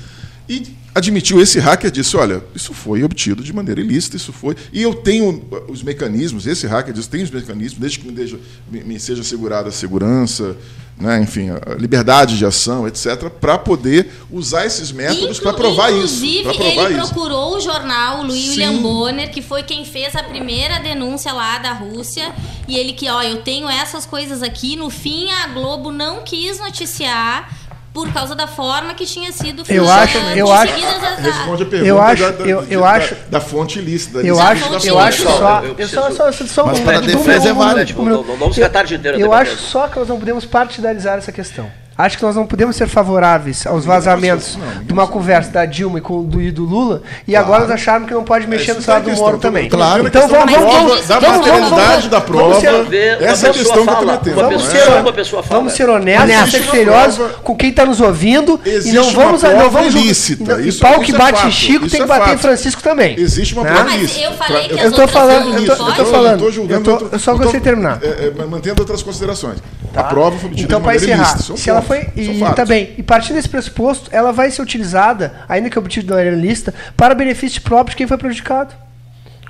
e admitiu, esse hacker disse, olha, isso foi obtido de maneira ilícita, isso foi... E eu tenho uh, os mecanismos, esse hacker disse, tem os mecanismos, desde que me, deixa- me- me seja assegurada a segurança, né, enfim, a liberdade de ação, etc., para poder usar esses métodos para provar isso. Inclusive, Para provar ele isso. procurou o jornal, Louis Sim. William Bonner, que foi quem fez a primeira denúncia lá da Rússia. E ele que, ó, eu tenho essas coisas aqui. No fim, a Globo não quis noticiar por causa da forma que tinha sido Eu acho- eu acho- as- Responde a pergunta Eu acho- da, da- eu- eu da- acho- da fonte ilícita. Eu da acho, eu da acho só. eu Eu só, preciso- só, só, só Mas um para defesa é válido. Não- vamos ficar a tarde inteira Eu debatendo. acho só que nós não podemos partidarizar essa questão. Acho que nós não podemos ser favoráveis aos vazamentos de uma conversa da Dilma e com, do, e do Lula e agora nós acharmos que não pode mexer no tá salário em do. Moro também. Claro. Então questão vamos, da vamos, prova, vamos, da vamos, materialidade vamos, da vamos prova. ser- Essa é questão que eu fala, metendo. uma Vamos ser, uma pessoa fala. vamos ser honestos, Existe ser criteriosos com quem está nos ouvindo Existe e não uma vamos, não prova vamos ilícita, e, não- e pau que é bate em Chico tem é que bater em. Francisco também. Existe uma Né? prova Mas ilícita. eu falei que Eu tô falando, não eu tô, podem? falando, eu, só gostei de terminar. é, é, mantendo outras considerações. A prova foi obtida Então, de para maneira encerrar, ilícita. é se ela foi. é E tá bem. E partindo desse pressuposto, ela vai ser utilizada, ainda que obtida de maneira ilícita, para benefício próprio de quem foi prejudicado.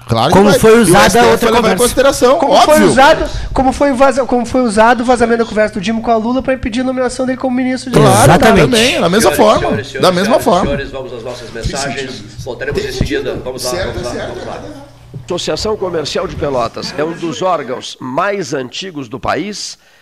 Claro Como que vai. foi o usada outra conversa. consideração, Como óbvio. foi usado, como foi, o vaza, como foi usado o vazamento da conversa do Dimo com a Lula para impedir a nomeação dele como ministro de Claro, Exatamente. também, da mesma Senhores, forma. senhores, senhores, da mesma senhoras e forma. Senhores, vamos às nossas mensagens. Voltaremos em seguida. Vamos lá, Certo, vamos lá, certo. vamos lá. Associação Comercial de Pelotas é um dos órgãos mais antigos do país,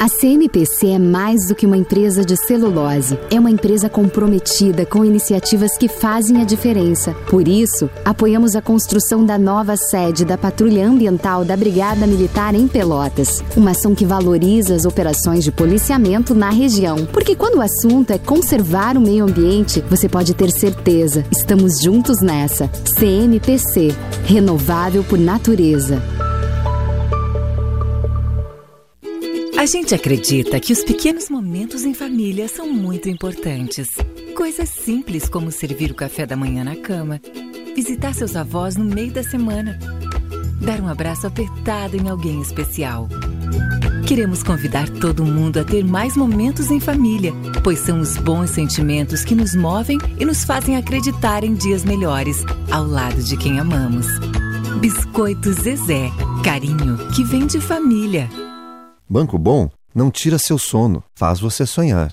A CMPC é mais do que uma empresa de celulose. É uma empresa comprometida com iniciativas que fazem a diferença. Por isso, apoiamos a construção da nova sede da Patrulha Ambiental da Brigada Militar em Pelotas. Uma ação que valoriza as operações de policiamento na região. Porque quando o assunto é conservar o meio ambiente, você pode ter certeza. Estamos juntos nessa. CMPC Renovável por Natureza. A gente acredita que os pequenos momentos em família são muito importantes. Coisas simples como servir o café da manhã na cama, visitar seus avós no meio da semana, dar um abraço apertado em alguém especial. Queremos convidar todo mundo a ter mais momentos em família, pois são os bons sentimentos que nos movem e nos fazem acreditar em dias melhores ao lado de quem amamos. Biscoito Zezé, carinho que vem de família. Banco Bom não tira seu sono, faz você sonhar.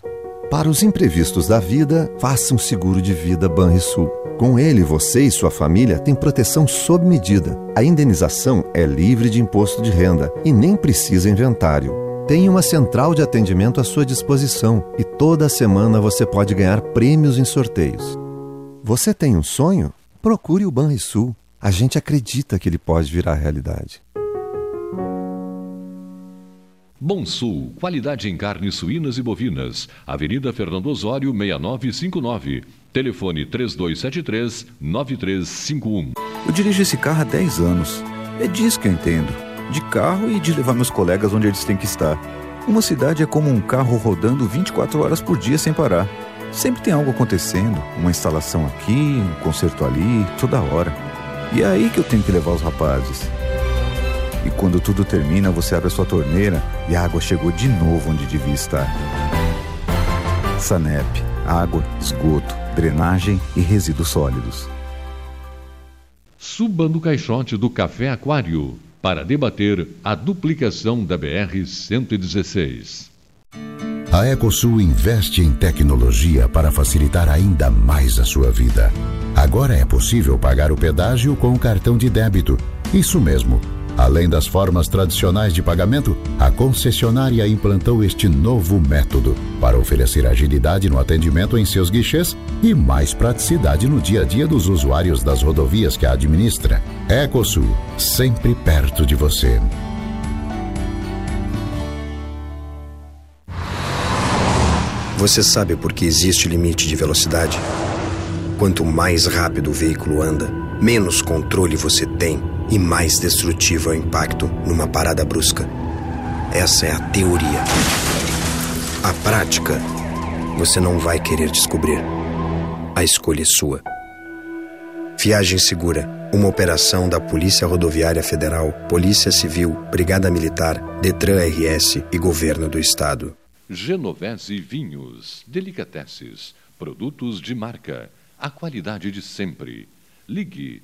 Para os imprevistos da vida, faça um seguro de vida Banrisul. Com ele, você e sua família têm proteção sob medida. A indenização é livre de imposto de renda e nem precisa inventário. Tem uma central de atendimento à sua disposição e toda semana você pode ganhar prêmios em sorteios. Você tem um sonho? Procure o Banrisul. A gente acredita que ele pode virar realidade. Bom Sul, qualidade em carnes suínas e bovinas. Avenida Fernando Osório, 6959. Telefone 3273-9351. Eu dirijo esse carro há 10 anos. É disso que eu entendo. De carro e de levar meus colegas onde eles têm que estar. Uma cidade é como um carro rodando 24 horas por dia sem parar. Sempre tem algo acontecendo, uma instalação aqui, um concerto ali, toda hora. E é aí que eu tenho que levar os rapazes. E quando tudo termina, você abre a sua torneira e a água chegou de novo onde devia estar. Sanep, água, esgoto, drenagem e resíduos sólidos. Suba no caixote do Café Aquário para debater a duplicação da BR-116. A Ecosul investe em tecnologia para facilitar ainda mais a sua vida. Agora é possível pagar o pedágio com o cartão de débito. Isso mesmo. Além das formas tradicionais de pagamento, a concessionária implantou este novo método para oferecer agilidade no atendimento em seus guichês e mais praticidade no dia a dia dos usuários das rodovias que a administra. Ecosul, sempre perto de você. Você sabe por que existe limite de velocidade? Quanto mais rápido o veículo anda, menos controle você tem e mais destrutivo é o impacto numa parada brusca. Essa é a teoria. A prática, você não vai querer descobrir. A escolha é sua. Viagem Segura, uma operação da Polícia Rodoviária Federal, Polícia Civil, Brigada Militar, Detran RS e Governo do Estado. Genovese Vinhos, Delicateces, produtos de marca, a qualidade de sempre. Ligue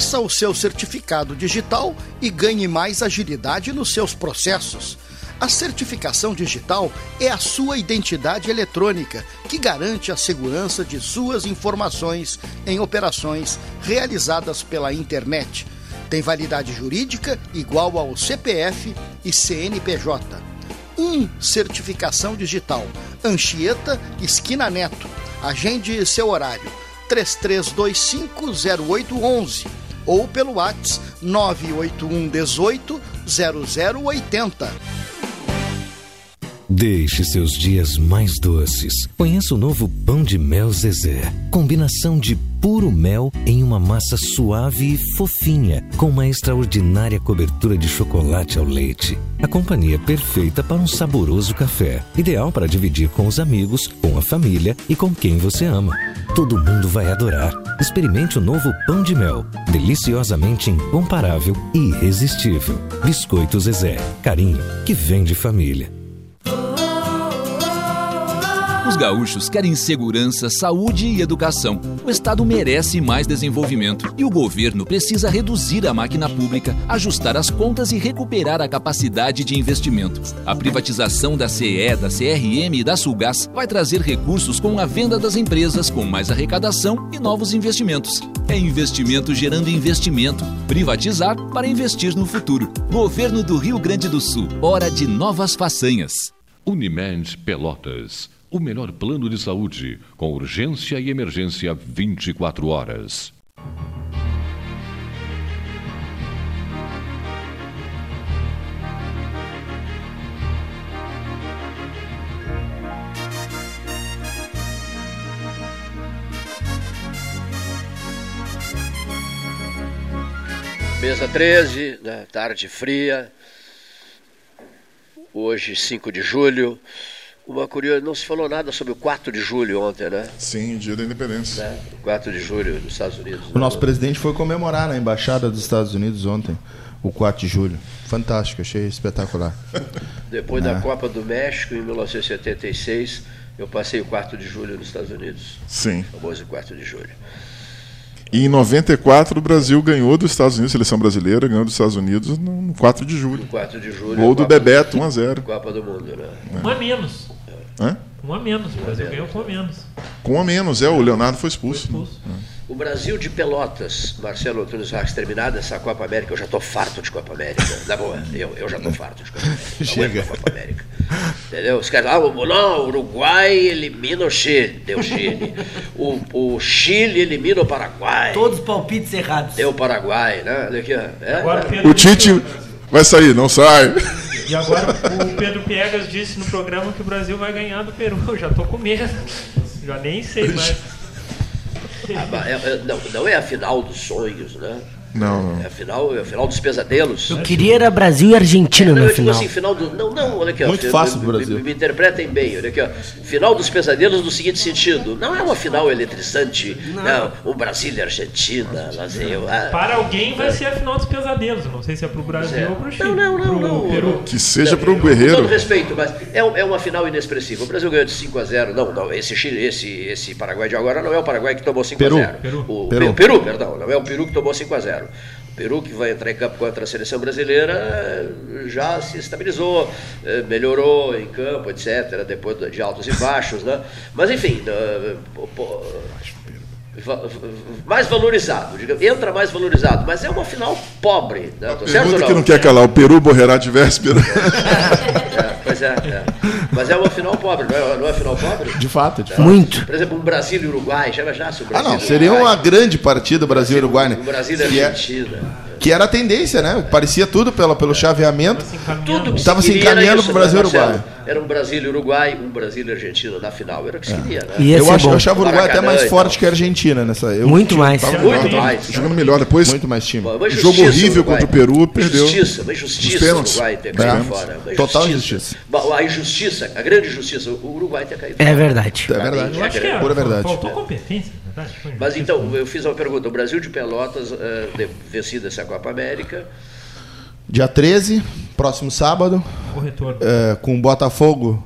Faça o seu certificado digital e ganhe mais agilidade nos seus processos. A certificação digital é a sua identidade eletrônica que garante a segurança de suas informações em operações realizadas pela internet. Tem validade jurídica igual ao CPF e CNPJ. 1. Um, certificação digital. Anchieta, esquina Neto. Agende seu horário 33250811 ou pelo WhatsApp 981 18 0080. Deixe seus dias mais doces. Conheça o novo pão de mel Zezé. Combinação de puro mel em uma massa suave e fofinha, com uma extraordinária cobertura de chocolate ao leite. A companhia perfeita para um saboroso café. Ideal para dividir com os amigos, com a família e com quem você ama. Todo mundo vai adorar. Experimente o novo pão de mel. Deliciosamente incomparável e irresistível. Biscoito Zezé. Carinho que vem de família. Os gaúchos querem segurança, saúde e educação. O Estado merece mais desenvolvimento e o governo precisa reduzir a máquina pública, ajustar as contas e recuperar a capacidade de investimento. A privatização da CE, da CRM e da Sulgás vai trazer recursos com a venda das empresas, com mais arrecadação e novos investimentos. É investimento gerando investimento. Privatizar para investir no futuro. Governo do Rio Grande do Sul. Hora de novas façanhas. Unimed Pelotas o melhor plano de saúde, com urgência e emergência 24 horas. Mesa 13, né, tarde fria, hoje 5 de julho. Uma curiosidade, não se falou nada sobre o 4 de julho ontem, né? Sim, dia da independência. Né? 4 de julho dos Estados Unidos. O nosso presidente foi comemorar na Embaixada dos Estados Unidos ontem, o 4 de julho. Fantástico, achei espetacular. <laughs> Depois É. da Copa do México, em 1976, eu passei o 4 de julho nos Estados Unidos. Sim. O famoso 4 de julho. E em 94 o Brasil ganhou dos Estados Unidos, seleção brasileira ganhou dos Estados Unidos no no 4 de julho. No 4 de julho. Gol do Copa- Bebeto, 1 a 0. Copa do Mundo, né? Um a menos. Hã? Um a menos. O Brasil ganhou com a menos. Com a menos, é, o Leonardo foi expulso. O Brasil de Pelotas, Marcelo Antunes Rax, terminada essa Copa América, eu já tô farto de Copa América. <laughs> Na boa, eu, eu já tô farto de Copa América. Chega. Copa América. Entendeu? Os caras ah, não, o Uruguai elimina o Chile. Deu Chile. O, o Chile elimina o Paraguai. Todos os palpites errados. Deu o Paraguai, né? Olha aqui, ó. É, Agora é. Pedro O Tite vai sair, não sai. E agora o Pedro Piegas disse no programa que o Brasil vai ganhar do Peru. Eu já tô com medo. Já nem sei <laughs> mais. Ah, é- é- não, não é a final dos sonhos, né? Não, não. É a final, é a final dos pesadelos. Eu queria era Brasil e Argentina Não, na eu digo final. assim, final do. Não, não, olha aqui. ó, Muito me- fácil pro Brasil. Me, me interpretem bem, olha aqui, ó. Final dos pesadelos no seguinte sentido: não é uma final eletrizante, não, o Brasil e a Argentina, eu. ah, Para alguém vai ser a final dos pesadelos. Não sei se é pro Brasil É. ou pro Chile. Não, não, não, pro não. Peru. Que seja Não, pro Com Guerreiro. todo respeito, mas é, é uma final inexpressiva. O Brasil ganhou de 5 a 0 Não, não, esse, Chile, esse, esse Paraguai de agora não é o Paraguai que tomou 5 Peru. a 0 Peru. O Peru. Peru. Peru, perdão, não é o Peru que tomou 5 a 0 O Peru, que vai entrar em campo contra a seleção brasileira, já se estabilizou, eh, melhorou em campo, etc., depois de altos e baixos, né? Mas, enfim, eh, pô, mais valorizado, digamos, entra mais valorizado, mas é uma final pobre, né? Tô certo ou Pergunta não? que não quer calar, o Peru morrerá de véspera. <laughs> É, pois é, é. Mas é uma final pobre, não é, não é final pobre? De fato, de É. fato. Muito. Por exemplo, um Brasil e Uruguai, já já se o Ah, Brasil não, e seria Uruguai, uma grande partida Brasil-Uruguai, né? O Brasil e é- Argentina. Que era a tendência, né? Parecia tudo pela, pelo chaveamento. Tudo que Tava se encaminhando Brasil e né, Marcelo? Uruguai. Era um Brasil e Uruguai, um Brasil e Argentina na final. Era o que se queria, né? Ia Eu, ser acho, eu achava o Uruguai até mais e forte que a Argentina nessa. Eu Muito mais. tava- Muito tava- mais. Jogando melhor depois. Muito mais time. Jogo horrível o Uruguai. contra o Peru, perdeu. Injustiça, uma Nos injustiça o. Uruguai ter É. caído fora. Total injustiça. A injustiça, a grande injustiça, o Uruguai ter caído É fora. verdade. É verdade. Eu acho que é. Pura verdade. Faltou competência, Mas então, eu fiz uma pergunta. O Brasil de Pelotas, de- vencida essa Copa América, Dia 13, próximo sábado, O retorno. é, com o Botafogo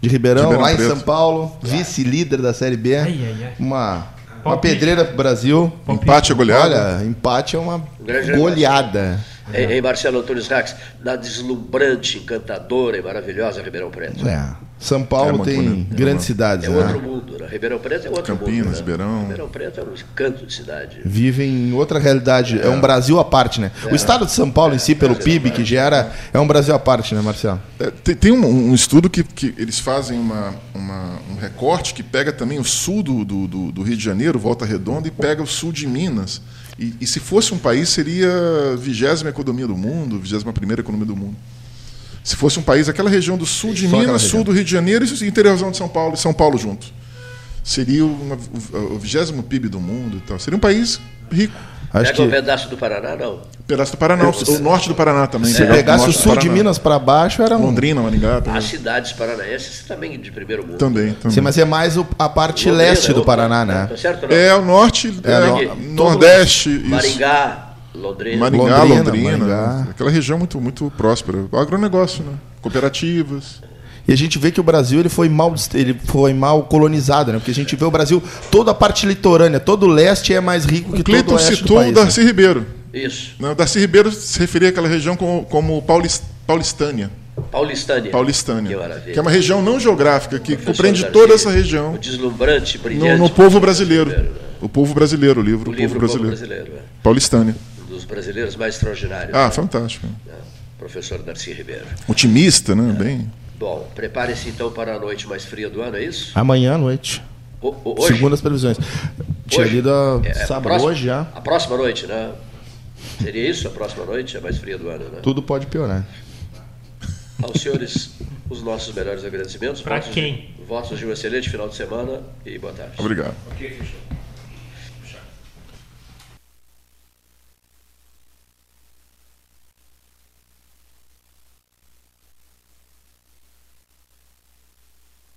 de Ribeirão, Ribeirão lá em Preto. São Paulo, vice-líder da Série B. Ai, ai, ai. Uma, uma Palpite. pedreira pro Brasil. Empate a goleada. Olha, empate é uma grande goleada. em, em Marcelo Antunes Rax, na deslumbrante, encantadora e maravilhosa Ribeirão Preto. É. São Paulo É tem bonito. grandes cidades, É né? outro mundo, né? Ribeirão Preto é outro Campinas, mundo. né? Ribeirão. Ribeirão Preto é um encanto de cidade. Vivem em outra realidade. É, um Brasil à parte, né? O estado de São Paulo em si, pelo PIB que gera, é um Brasil à parte, né, Marcelo? É, tem, tem um, um estudo que, que eles fazem uma, uma- um recorte que pega também o sul do, do, do- do Rio de Janeiro, Volta Redonda, e pega o sul de Minas. E, e se fosse um país, seria a vigésima economia do mundo, vigésima primeira economia do mundo. Se fosse um país, aquela região do sul de Só Minas, sul do Rio de Janeiro e interiorzão de São Paulo, e São Paulo junto. Seria uma- o, o vigésimo PIB do mundo e tal. Seria um país rico. Acho Pega um que pedaço do Paraná, não. Pedaço do Paraná, o, o norte do Paraná também. se pegar pegasse o do sul de. Minas para baixo, era um. Londrina, Maringá. As cidades paranaenses também de primeiro mundo. Também, também. Sim, mas é mais o- a parte Londrina, leste do Paraná, né? Tá certo ou não? É, o norte, É, é, no- nordeste, isso. Maringá, Londrina. Maringá, Londrina, Londrina. Maringá. Aquela região muito, muito próspera. Agronegócio, né? Cooperativas. E a gente vê que o Brasil ele foi mal ele foi mal colonizado, né? Porque a gente vê o Brasil toda a parte litorânea, todo o leste é mais rico que O todo o oeste do citou país. o né? Darcy Ribeiro. Isso. Né? O Darcy Ribeiro se referia àquela região como, como Paulis- Paulistânia. Paulistânia. Paulistânia. Que maravilha. Que é uma região não geográfica, que compreende Darcy, toda essa região. O deslumbrante, No, brilhante. no povo brasileiro. O povo brasileiro, o livro, O O livro Povo Povo Brasileiro. Brasileiro. é. Paulistânia. Dos brasileiros mais extraordinários. Ah, né? fantástico. É. Professor Darcy Ribeiro. Otimista, né? Bem. Bom, prepare-se então para a noite mais fria do ano, é isso? Amanhã à noite. O- o- hoje? Segundo as previsões. Tinha Hoje? lido a É, a sábado, próxima- hoje já. A próxima noite, né? Seria isso? A próxima noite é a mais fria do ano, né? Tudo pode piorar. Aos senhores, os nossos melhores agradecimentos. Votos quem? De, votos de um excelente final de semana e boa tarde. Obrigado. Ok, fechou.